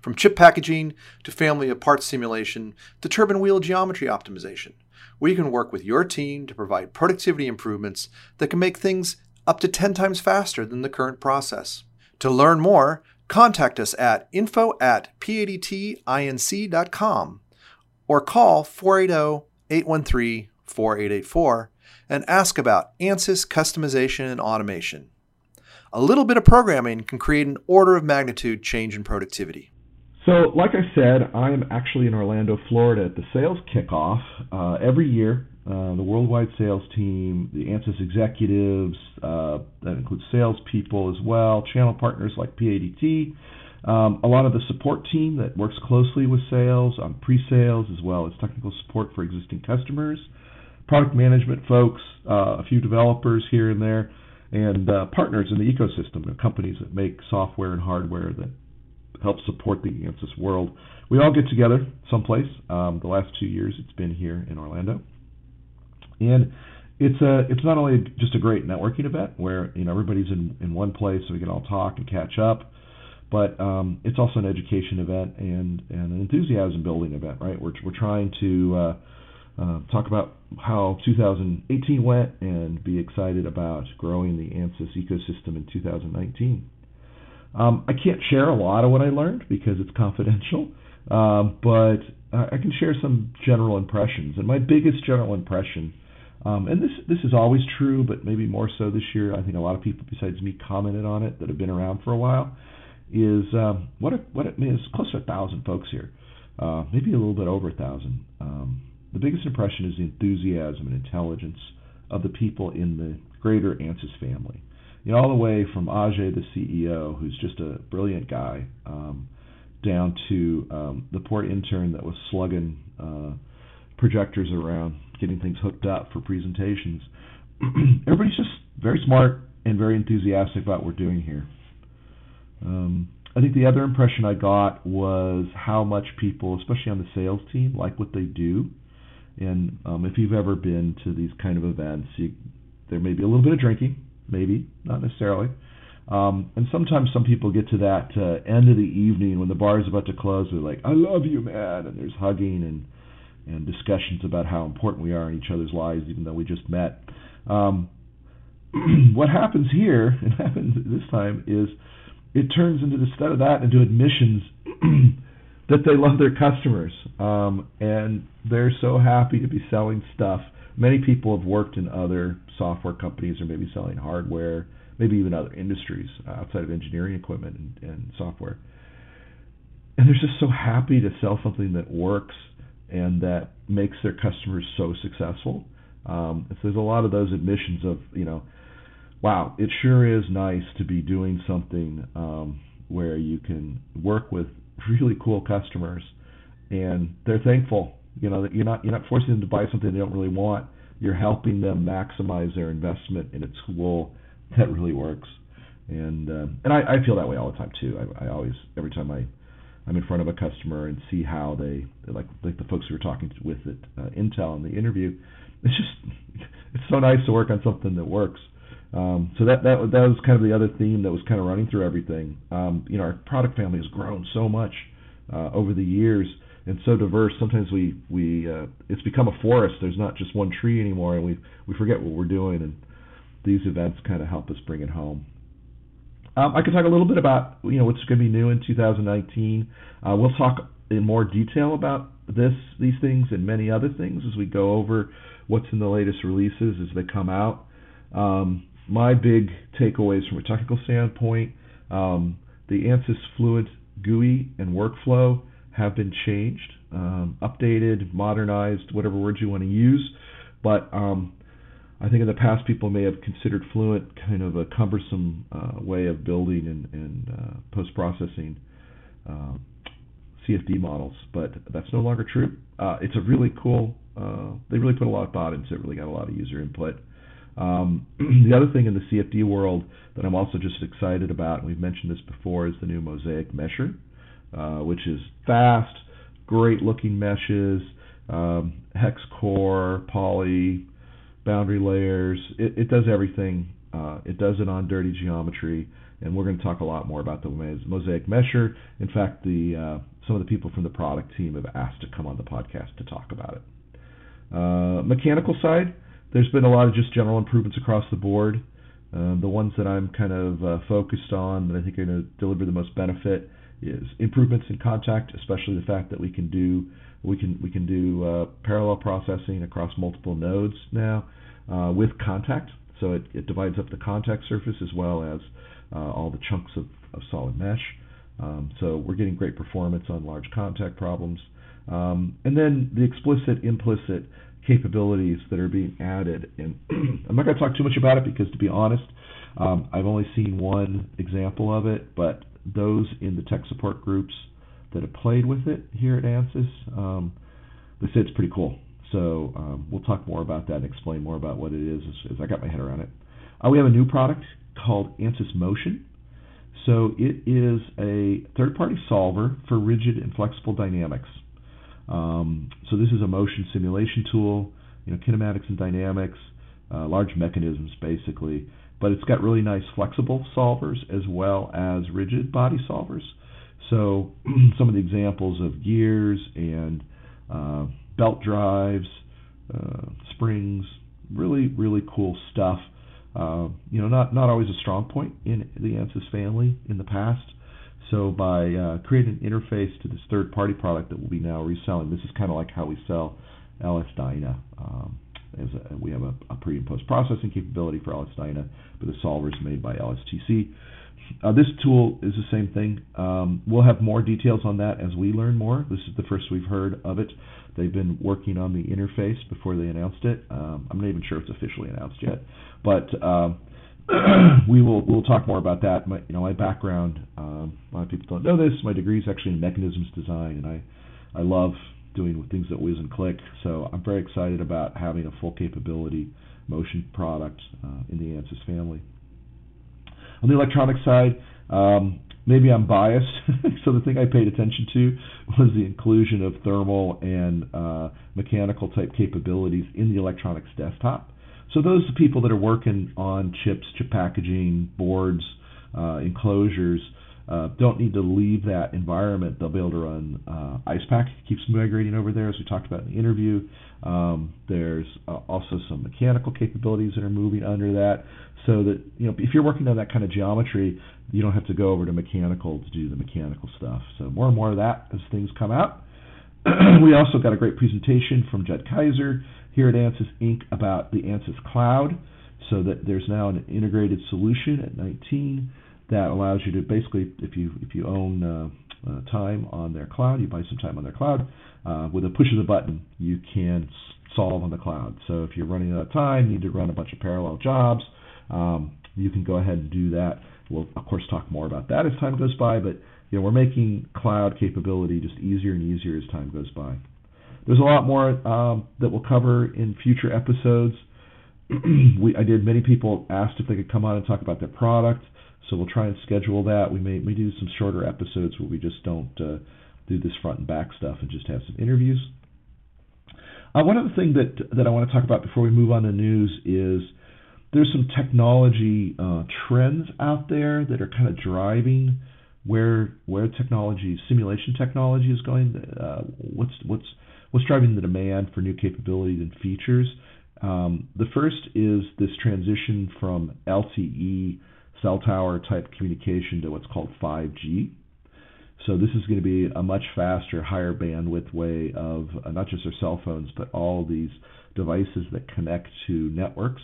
From chip packaging to family of parts simulation to turbine wheel geometry optimization, we can work with your team to provide productivity improvements that can make things up to 10 times faster than the current process. To learn more, contact us at info at padtinc.com or call 480 813 4884 and ask about ANSYS customization and automation. A little bit of programming can create an order of magnitude change in productivity. So, like I said, I'm actually in Orlando, Florida at the sales kickoff. Uh, every year, uh, the worldwide sales team, the ANSYS executives, uh, that includes salespeople as well, channel partners like PADT, um, a lot of the support team that works closely with sales on pre sales as well as technical support for existing customers, product management folks, uh, a few developers here and there, and uh, partners in the ecosystem, companies that make software and hardware that help support the ANSYS world. We all get together someplace. Um, the last two years, it's been here in Orlando, and it's a it's not only just a great networking event where you know everybody's in in one place so we can all talk and catch up, but um, it's also an education event and and an enthusiasm building event. Right, we're we're trying to uh, uh, talk about how 2018 went and be excited about growing the ANSYS ecosystem in 2019. Um, I can't share a lot of what I learned because it's confidential, um, but I can share some general impressions. And my biggest general impression, um, and this this is always true, but maybe more so this year. I think a lot of people besides me commented on it that have been around for a while. Is um, what a, what it, I mean, it's close to a thousand folks here, uh, maybe a little bit over a thousand. The biggest impression is the enthusiasm and intelligence of the people in the greater ANSYS family you know, all the way from Ajay, the CEO, who's just a brilliant guy, um, down to um, the poor intern that was slugging uh, projectors around, getting things hooked up for presentations. Everybody's just very smart and very enthusiastic about what we're doing here. Um, I think the other impression I got was how much people, especially on the sales team, like what they do. And um, if you've ever been to these kind of events, you, there may be a little bit of drinking, maybe not necessarily. Um, and sometimes some people get to that uh, end of the evening when the bar is about to close. They're like, "I love you, man," and there's hugging and and discussions about how important we are in each other's lives, even though we just met. Um, what happens here, and happens this time, is it turns into instead of that into admissions that they love their customers um, and they're so happy to be selling stuff many people have worked in other software companies or maybe selling hardware, maybe even other industries outside of engineering equipment and, and software. And they're just so happy to sell something that works and that makes their customers so successful. Um, so there's a lot of those admissions of, you know, wow, it sure is nice to be doing something um, where you can work with really cool customers and they're thankful you know, you're not you're not forcing them to buy something they don't really want. You're helping them maximize their investment in a tool that really works. And uh, and I, I feel that way all the time too. I, I always every time I I'm in front of a customer and see how they like like the folks we were talking with at uh, Intel in the interview. It's just it's so nice to work on something that works. Um, so that that that was kind of the other theme that was kind of running through everything. Um, you know, our product family has grown so much uh, over the years and so diverse. Sometimes we we uh, it's become a forest. There's not just one tree anymore, and we we forget what we're doing. And these events kind of help us bring it home. Um, I could talk a little bit about you know what's going to be new in 2019. Uh, we'll talk in more detail about this, these things, and many other things as we go over what's in the latest releases as they come out. Um, my big takeaways from a technical standpoint, um, the ANSYS Fluent GUI and workflow have been changed, um, updated, modernized, whatever words you want to use. But um, I think in the past people may have considered Fluent kind of a cumbersome uh, way of building and, and uh, post processing um, CFD models, but that's no longer true. Uh, it's a really cool. Uh, they really put a lot of thought into it. Really got a lot of user input. Um, the other thing in the CFD world that I'm also just excited about, and we've mentioned this before, is the new Mosaic Mesher, uh, which is fast, great looking meshes, um, hex core, poly, boundary layers. It, it does everything. Uh, it does it on dirty geometry, and we're going to talk a lot more about the Mosaic Mesher. In fact, the uh, some of the people from the product team have asked to come on the podcast to talk about it. Uh, mechanical side, there's been a lot of just general improvements across the board. Uh, the ones that I'm kind of uh, focused on that I think are going to deliver the most benefit is improvements in contact, especially the fact that we can do we can we can do uh, parallel processing across multiple nodes now uh, with contact. So it, it, divides up the contact surface as well as uh, all the chunks of, of solid mesh. Um, so we're getting great performance on large contact problems. Um, and then the explicit implicit capabilities that are being added. And I'm not going to talk too much about it because, to be honest, um, I've only seen one example of it, but those in the tech support groups that have played with it here at ANSYS, um, they say it's pretty cool. So um, we'll talk more about that and explain more about what it is as, as I got my head around it. Uh, we have a new product called ANSYS Motion. So it is a third-party solver for rigid and flexible dynamics. Um, so this is a motion simulation tool, you know, kinematics and dynamics, uh, large mechanisms basically. But it's got really nice flexible solvers as well as rigid body solvers. So some of the examples of gears and uh, belt drives, uh, springs, really really cool stuff. Uh, you know, not not always a strong point in the ANSYS family in the past. So by uh, creating an interface to this third-party product that we'll be now reselling, this is kind of like how we sell LS Dyna. Um, a, we have a, a, pre and post processing capability for LS Dyna, but the solver is made by LSTC. Uh, this tool is the same thing. Um, we'll have more details on that as we learn more. This is the first we've heard of it. They've been working on the interface before they announced it. Um, I'm not even sure it's officially announced yet, but um, we will we'll talk more about that. My, you know, my background. Um, a lot of people don't know this. My degree is actually in mechanisms design, and I I love doing things that whiz and click. So I'm very excited about having a full capability motion product uh, in the ANSYS family. On the electronic side, um, maybe I'm biased. so the thing I paid attention to was the inclusion of thermal and uh, mechanical type capabilities in the electronics desktop. So those people that are working on chips, chip packaging, boards, uh, enclosures, uh, don't need to leave that environment. They'll be able to run uh, IcePak. Keeps migrating over there, as we talked about in the interview. Um, there's uh, also some mechanical capabilities that are moving under that, so that you know if you're working on that kind of geometry, you don't have to go over to mechanical to do the mechanical stuff. So more and more of that as things come out. we also got a great presentation from Judd Kaiser here at ANSYS Inc. about the ANSYS Cloud, so that there's now an integrated solution at 19 that allows you to basically, if you if you own uh, uh, time on their cloud, you buy some time on their cloud. Uh, with a push of the button, you can solve on the cloud. So if you're running out of time, need to run a bunch of parallel jobs, um, you can go ahead and do that. We'll of course talk more about that as time goes by, but you know we're making cloud capability just easier and easier as time goes by. There's a lot more um, that we'll cover in future episodes. we, I did. Many people asked if they could come on and talk about their product, so we'll try and schedule that. We may do some shorter episodes where we just don't uh, do this front and back stuff and just have some interviews. Uh, one other thing that that I want to talk about before we move on to news is there's some technology uh, trends out there that are kind of driving where where technology simulation technology is going. Uh, what's what's what's driving the demand for new capabilities and features. Um, the first is this transition from LTE cell tower type communication to what's called 5G. So this is going to be a much faster, higher bandwidth way of uh, not just our cell phones, but all these devices that connect to networks.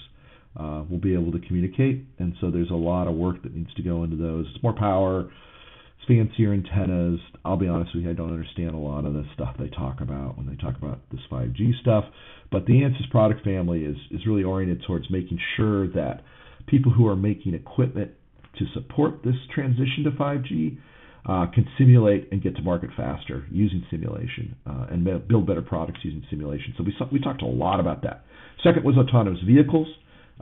uh, will be able to communicate. And so there's a lot of work that needs to go into those. It's more power, fancier antennas. I'll be honest with you, I don't understand a lot of the stuff they talk about when they talk about this 5G stuff. But the ANSYS product family is, is really oriented towards making sure that people who are making equipment to support this transition to 5G uh, can simulate and get to market faster using simulation uh, and build better products using simulation. So we we talked a lot about that. Second was autonomous vehicles.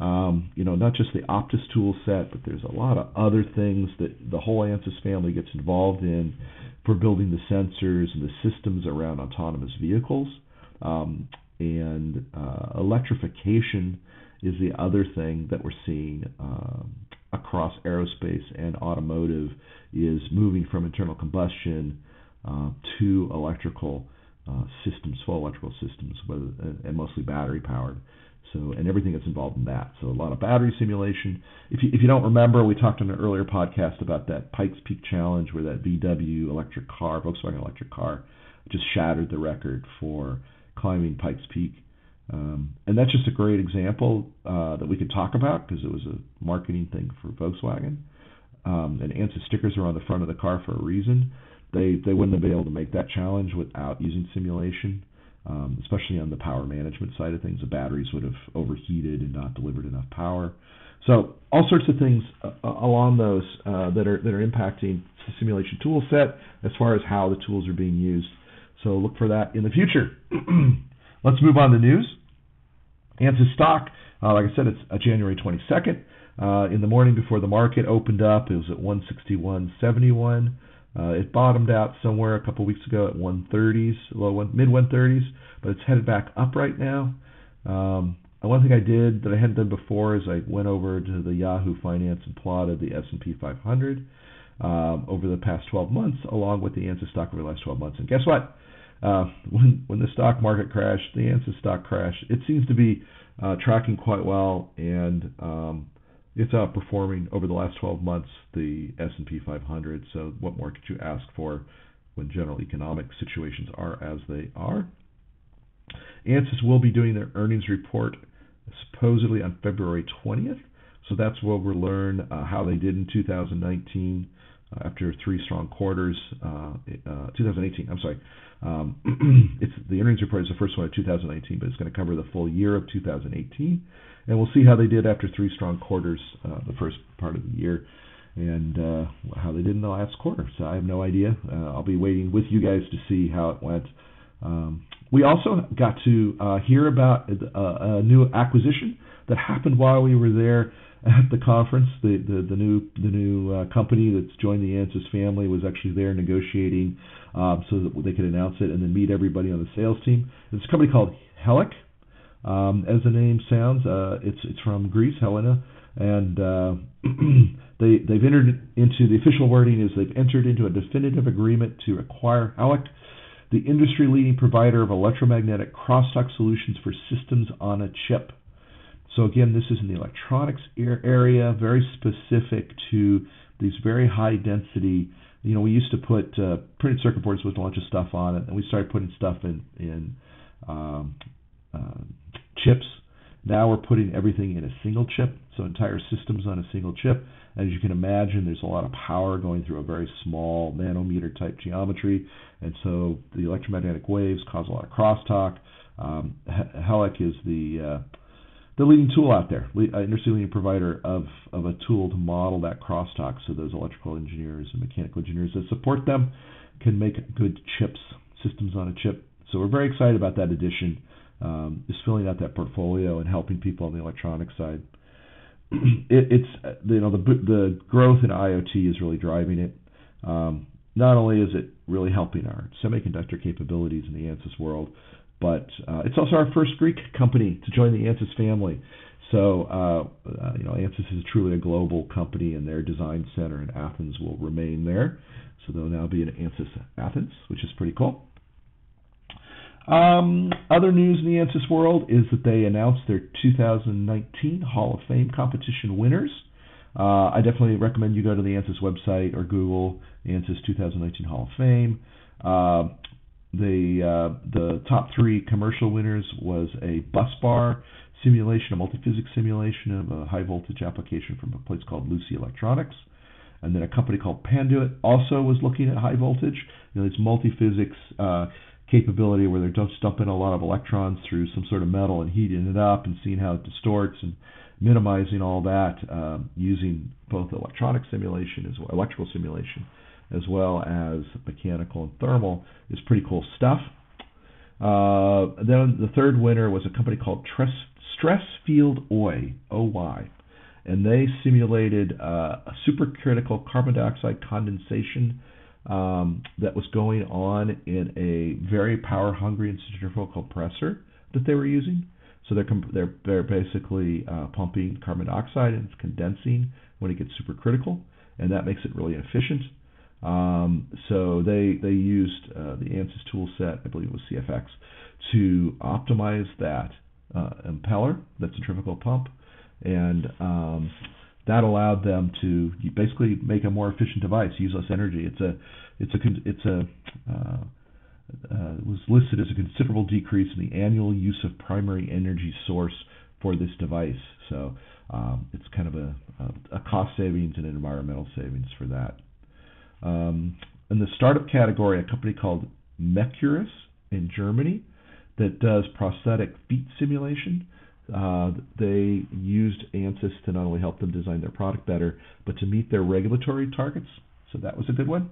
Um, you know, not just the Optis tool set, but there's a lot of other things that the whole ANSYS family gets involved in for building the sensors and the systems around autonomous vehicles. Um, and uh, electrification is the other thing that we're seeing um, across aerospace and automotive is moving from internal combustion uh, to electrical uh, systems, full electrical systems, whether, and mostly battery powered. So, and everything that's involved in that. So, a lot of battery simulation. If you, if you don't remember, we talked in an earlier podcast about that Pikes Peak Challenge, where that VW electric car, Volkswagen electric car, just shattered the record for climbing Pikes Peak. Um, and that's just a great example uh, that we could talk about because it was a marketing thing for Volkswagen. Um, and ANSYS stickers are on the front of the car for a reason. They they wouldn't have been able to make that challenge without using simulation, um, especially on the power management side of things. The batteries would have overheated and not delivered enough power. So all sorts of things uh, along those uh, that are that are impacting the simulation tool set as far as how the tools are being used. So look for that in the future. Let's move on to news. ANSYS stock, uh, like I said, it's uh, January 22nd. Uh, in the morning before the market opened up, it was at 161.71. Uh, it bottomed out somewhere a couple weeks ago at 130s, low one, mid 130s, but it's headed back up right now. Um, one thing I did that I hadn't done before is I went over to the Yahoo Finance and plotted the S&P 500 um, over the past 12 months, along with the ANSYS stock over the last 12 months. And guess what? Uh, when when the stock market crashed, the ANSYS stock crashed. It seems to be uh, tracking quite well, and um, it's outperforming over the last 12 months the S&P 500. So what more could you ask for when general economic situations are as they are? ANSYS will be doing their earnings report supposedly on February 20th. So that's where we'll learn uh, how they did in 2019 uh, after three strong quarters. Uh, uh 2018, I'm sorry. Um, it's the earnings report is the first one of 2019, but it's going to cover the full year of 2018, and we'll see how they did after three strong quarters, uh, the first part of the year, and how they did in the last quarter. So I have no idea. I'll be waiting with you guys to see how it went. Um, we also got to uh, hear about a, a new acquisition that happened while we were there at the conference. The the, the new the new uh, company that's joined the ANSYS family was actually there negotiating um, so that they could announce it and then meet everybody on the sales team. It's a company called Helic. Um, as the name sounds, uh, it's it's from Greece, Helena, and uh, they they've entered into the official wording is they've entered into a definitive agreement to acquire Helic, the industry-leading provider of electromagnetic crosstalk solutions for systems on a chip. So again, this is in the electronics area, very specific to these very high density. You know, we used to put uh, printed circuit boards with a bunch of stuff on it, and we started putting stuff in in um, uh, chips. Now we're putting everything in a single chip, so entire systems on a single chip. As you can imagine, there's a lot of power going through a very small nanometer type geometry, and so the electromagnetic waves cause a lot of crosstalk. Um, is the uh, the leading tool out there, uh, industry leading provider of, of a tool to model that crosstalk so those electrical engineers and mechanical engineers that support them can make good chips, systems on a chip. So we're very excited about that addition, um, is filling out that portfolio and helping people on the electronic side. it, it's you know the the growth in IoT is really driving it. Um, not only is it really helping our semiconductor capabilities in the ANSYS world, but uh, it's also our first Greek company to join the ANSYS family. So, uh, uh, you know, ANSYS is truly a global company, and their design center in Athens will remain there. So they'll now be in ANSYS Athens, which is pretty cool. Um, other news in the ANSYS world is that they announced their 2019 Hall of Fame competition winners. Uh, I definitely recommend you go to the ANSYS website or Google ANSYS 2019 Hall of Fame. Uh, the uh, the top three commercial winners was a bus bar simulation, a multi-physics simulation of a high voltage application from a place called Lucy Electronics. And then a company called Panduit also was looking at high voltage. You know, it's multi-physics uh, capability where they're just dumping a lot of electrons through some sort of metal and heating it up and seeing how it distorts and minimizing all that um, using both electronic simulation as well, electrical simulation as well as mechanical and thermal is pretty cool stuff. Uh, then the third winner was a company called Tres, Stress Field OY, OY, and they simulated uh, a supercritical carbon dioxide condensation um, that was going on in a very power hungry and centrifugal compressor that they were using. So they're they're they're basically uh, pumping carbon dioxide and it's condensing when it gets supercritical, and that makes it really efficient. Um, so they they used uh, the ANSYS tool set, I believe it was CFX, to optimize that uh, impeller, that centrifugal pump, and um, that allowed them to basically make a more efficient device, use less energy. It's a it's a it's a uh, uh, was listed as a considerable decrease in the annual use of primary energy source for this device. So um, it's kind of a, a, a, cost savings and an environmental savings for that. Um, in the startup category, a company called Mecuris in Germany that does prosthetic feet simulation. Uh, they used ANSYS to not only help them design their product better, but to meet their regulatory targets. So that was a good one.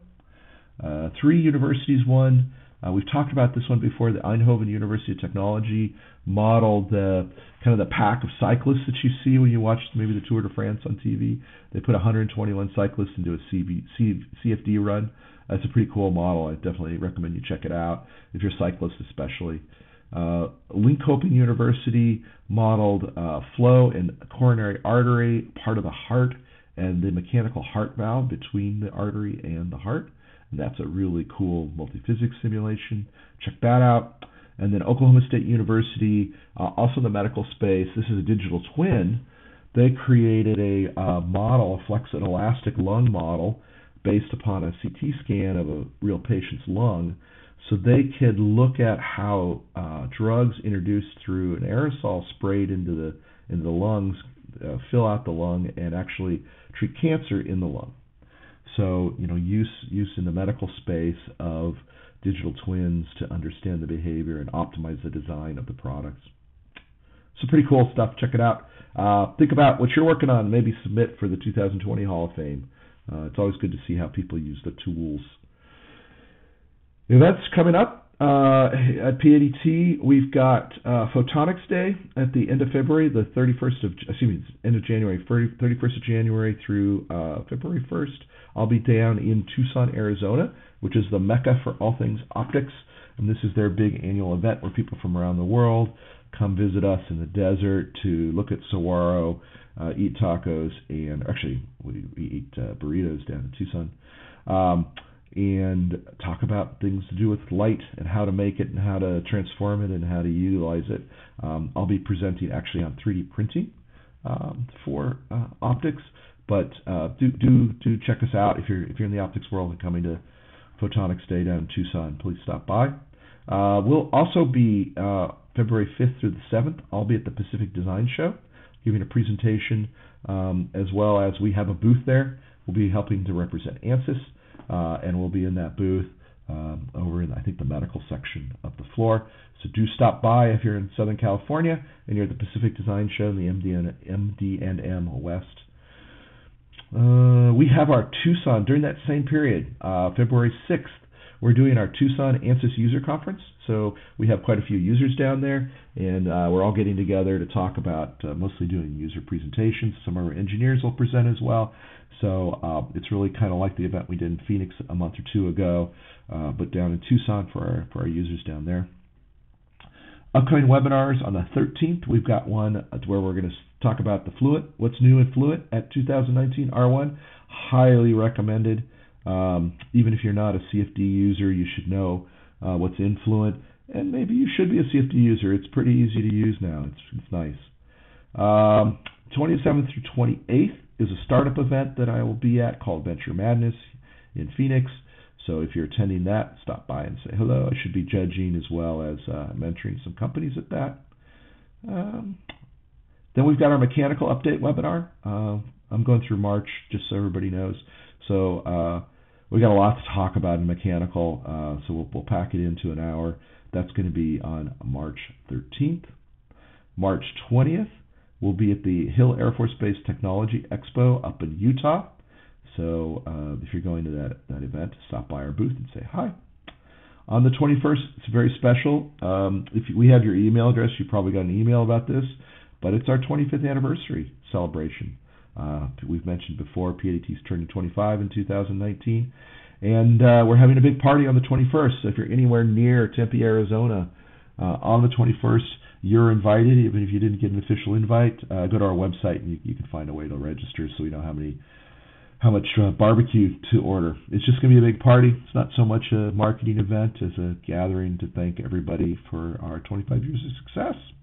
Uh, three universities won. Uh, we've talked about this one before. The Eindhoven University of Technology modeled the kind of the pack of cyclists that you see when you watch maybe the Tour de France on TV. They put 121 cyclists into a CB, C, CFD run. That's a pretty cool model. I definitely recommend you check it out if you're a cyclist, especially. Uh, Linköping University modeled uh, flow in coronary artery, part of the heart, and the mechanical heart valve between the artery and the heart. And that's a really cool multi-physics simulation. Check that out. And then Oklahoma State University, uh, also in the medical space, this is a digital twin. They created a uh, model, a flex and elastic lung model, based upon a CT scan of a real patient's lung. So they could look at how uh, drugs introduced through an aerosol sprayed into the into the lungs uh, fill out the lung and actually treat cancer in the lung. So, you know, use use in the medical space of digital twins to understand the behavior and optimize the design of the products. So pretty cool stuff. Check it out. Uh, think about what you're working on. Maybe submit for the 2020 Hall of Fame. Uh, it's always good to see how people use the tools. Events coming up. Uh, at PADT, we've got uh, Photonics Day at the end of February, the 31st of, excuse me, end of January, 31st of January through uh, February 1st. I'll be down in Tucson, Arizona, which is the mecca for all things optics. And this is their big annual event where people from around the world come visit us in the desert to look at saguaro, uh, eat tacos, and actually, we, we eat uh, burritos down in Tucson. Um, and talk about things to do with light and how to make it and how to transform it and how to utilize it. Um, I'll be presenting actually on 3D printing um, for uh, optics, but uh, do do do check us out if you're if you're in the optics world and coming to Photonics Day down in Tucson. Please stop by. Uh, we'll also be uh, February 5th through the 7th. I'll be at the Pacific Design Show, giving a presentation um, as well as we have a booth there. We'll be helping to represent ANSYS uh, and we'll be in that booth um, over in I think the medical section of the floor. So do stop by if you're in Southern California and you're at the Pacific Design Show in the MD and, MD and M West. Uh, we have our Tucson during that same period, uh, February 6th. We're doing our Tucson ANSYS User Conference. So we have quite a few users down there, and uh, we're all getting together to talk about uh, mostly doing user presentations. Some of our engineers will present as well. So uh, it's really kind of like the event we did in Phoenix a month or two ago, uh, but down in Tucson for our, for our users down there. Upcoming webinars on the 13th, we've got one where we're going to talk about the Fluent, what's new in Fluent at 2019 R1. Highly recommended. Um, even if you're not a CFD user, you should know uh, what's in Fluent, and maybe you should be a CFD user. It's pretty easy to use now. It's, it's nice. Um, 27th through 28th is a startup event that I will be at called Venture Madness in Phoenix. So if you're attending that, stop by and say hello. I should be judging as well as uh, mentoring some companies at that. Um, then we've got our mechanical update webinar. Uh, I'm going through March, just so everybody knows. So uh, we got a lot to talk about in mechanical, uh, so we'll, we'll pack it into an hour. That's going to be on March 13th. March 20th, we'll be at the Hill Air Force Base Technology Expo up in Utah. So uh, if you're going to that, that event, stop by our booth and say hi. On the 21st, it's very special. Um, if we have your email address, you probably got an email about this, but it's our 25th anniversary celebration. Uh, we've mentioned before, PADT's turning 25 in 2019, and uh, we're having a big party on the 21st. So if you're anywhere near Tempe, Arizona, uh, on the 21st, you're invited. Even if you didn't get an official invite, uh, go to our website and you, you, can find a way to register, so we know how many, how much uh, barbecue to order. It's just going to be a big party. It's not so much a marketing event as a gathering to thank everybody for our 25 years of success.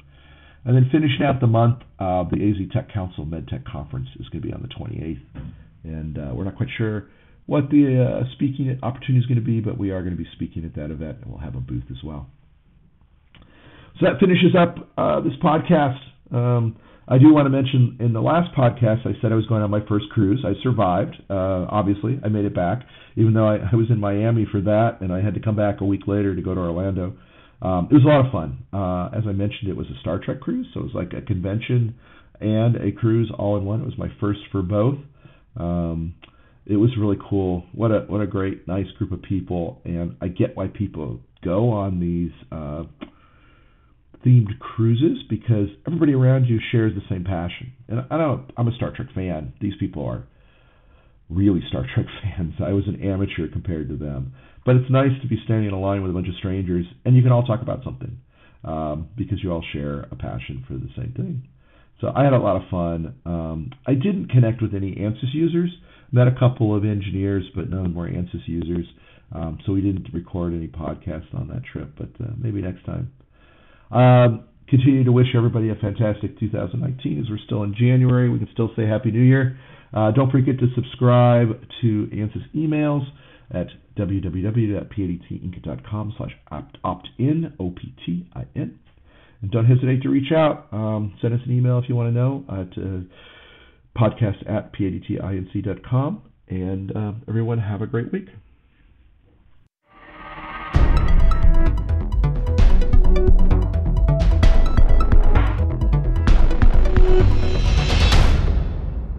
And then finishing out the month, uh, the AZ Tech Council MedTech Conference is going to be on the 28th. And uh, we're not quite sure what the uh, speaking opportunity is going to be, but we are going to be speaking at that event, and we'll have a booth as well. So that finishes up uh, this podcast. Um, I do want to mention in the last podcast, I said I was going on my first cruise. I survived, uh, obviously. I made it back, even though I, I was in Miami for that, and I had to come back a week later to go to Orlando. Um, it was a lot of fun. Uh, as I mentioned, it was a Star Trek cruise, so it was like a convention and a cruise all in one. It was my first for both. Um, it was really cool. What a what a great, nice group of people, and I get why people go on these uh, themed cruises because everybody around you shares the same passion. And I don't. I'm a Star Trek fan. These people are really Star Trek fans. I was an amateur compared to them. But it's nice to be standing in a line with a bunch of strangers, and you can all talk about something um, because you all share a passion for the same thing. So I had a lot of fun. Um, I didn't connect with any ANSYS users. Met a couple of engineers, but none more ANSYS users. Um, so we didn't record any podcasts on that trip, but uh, maybe next time. Um, continue to wish everybody a fantastic 2019 as we're still in January. We can still say Happy New Year. Uh, don't forget to subscribe to ANSYS emails at www.padtinc.com slash opt-in, O-P-T-I-N. And don't hesitate to reach out. Um, send us an email if you want to know at uh, podcast at padtinc.com. And uh, everyone have a great week.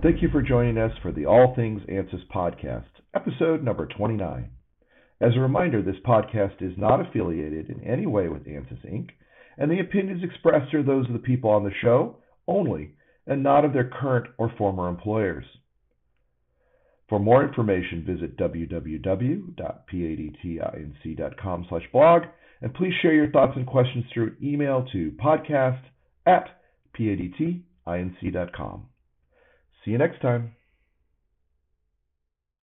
Thank you for joining us for the All Things ANSYS podcast, episode number 29. As a reminder, this podcast is not affiliated in any way with ANSYS Inc., and the opinions expressed are those of the people on the show only, and not of their current or former employers. For more information, visit www.padtinc.com/blog, and please share your thoughts and questions through email to podcast at padtinc.com. See you next time.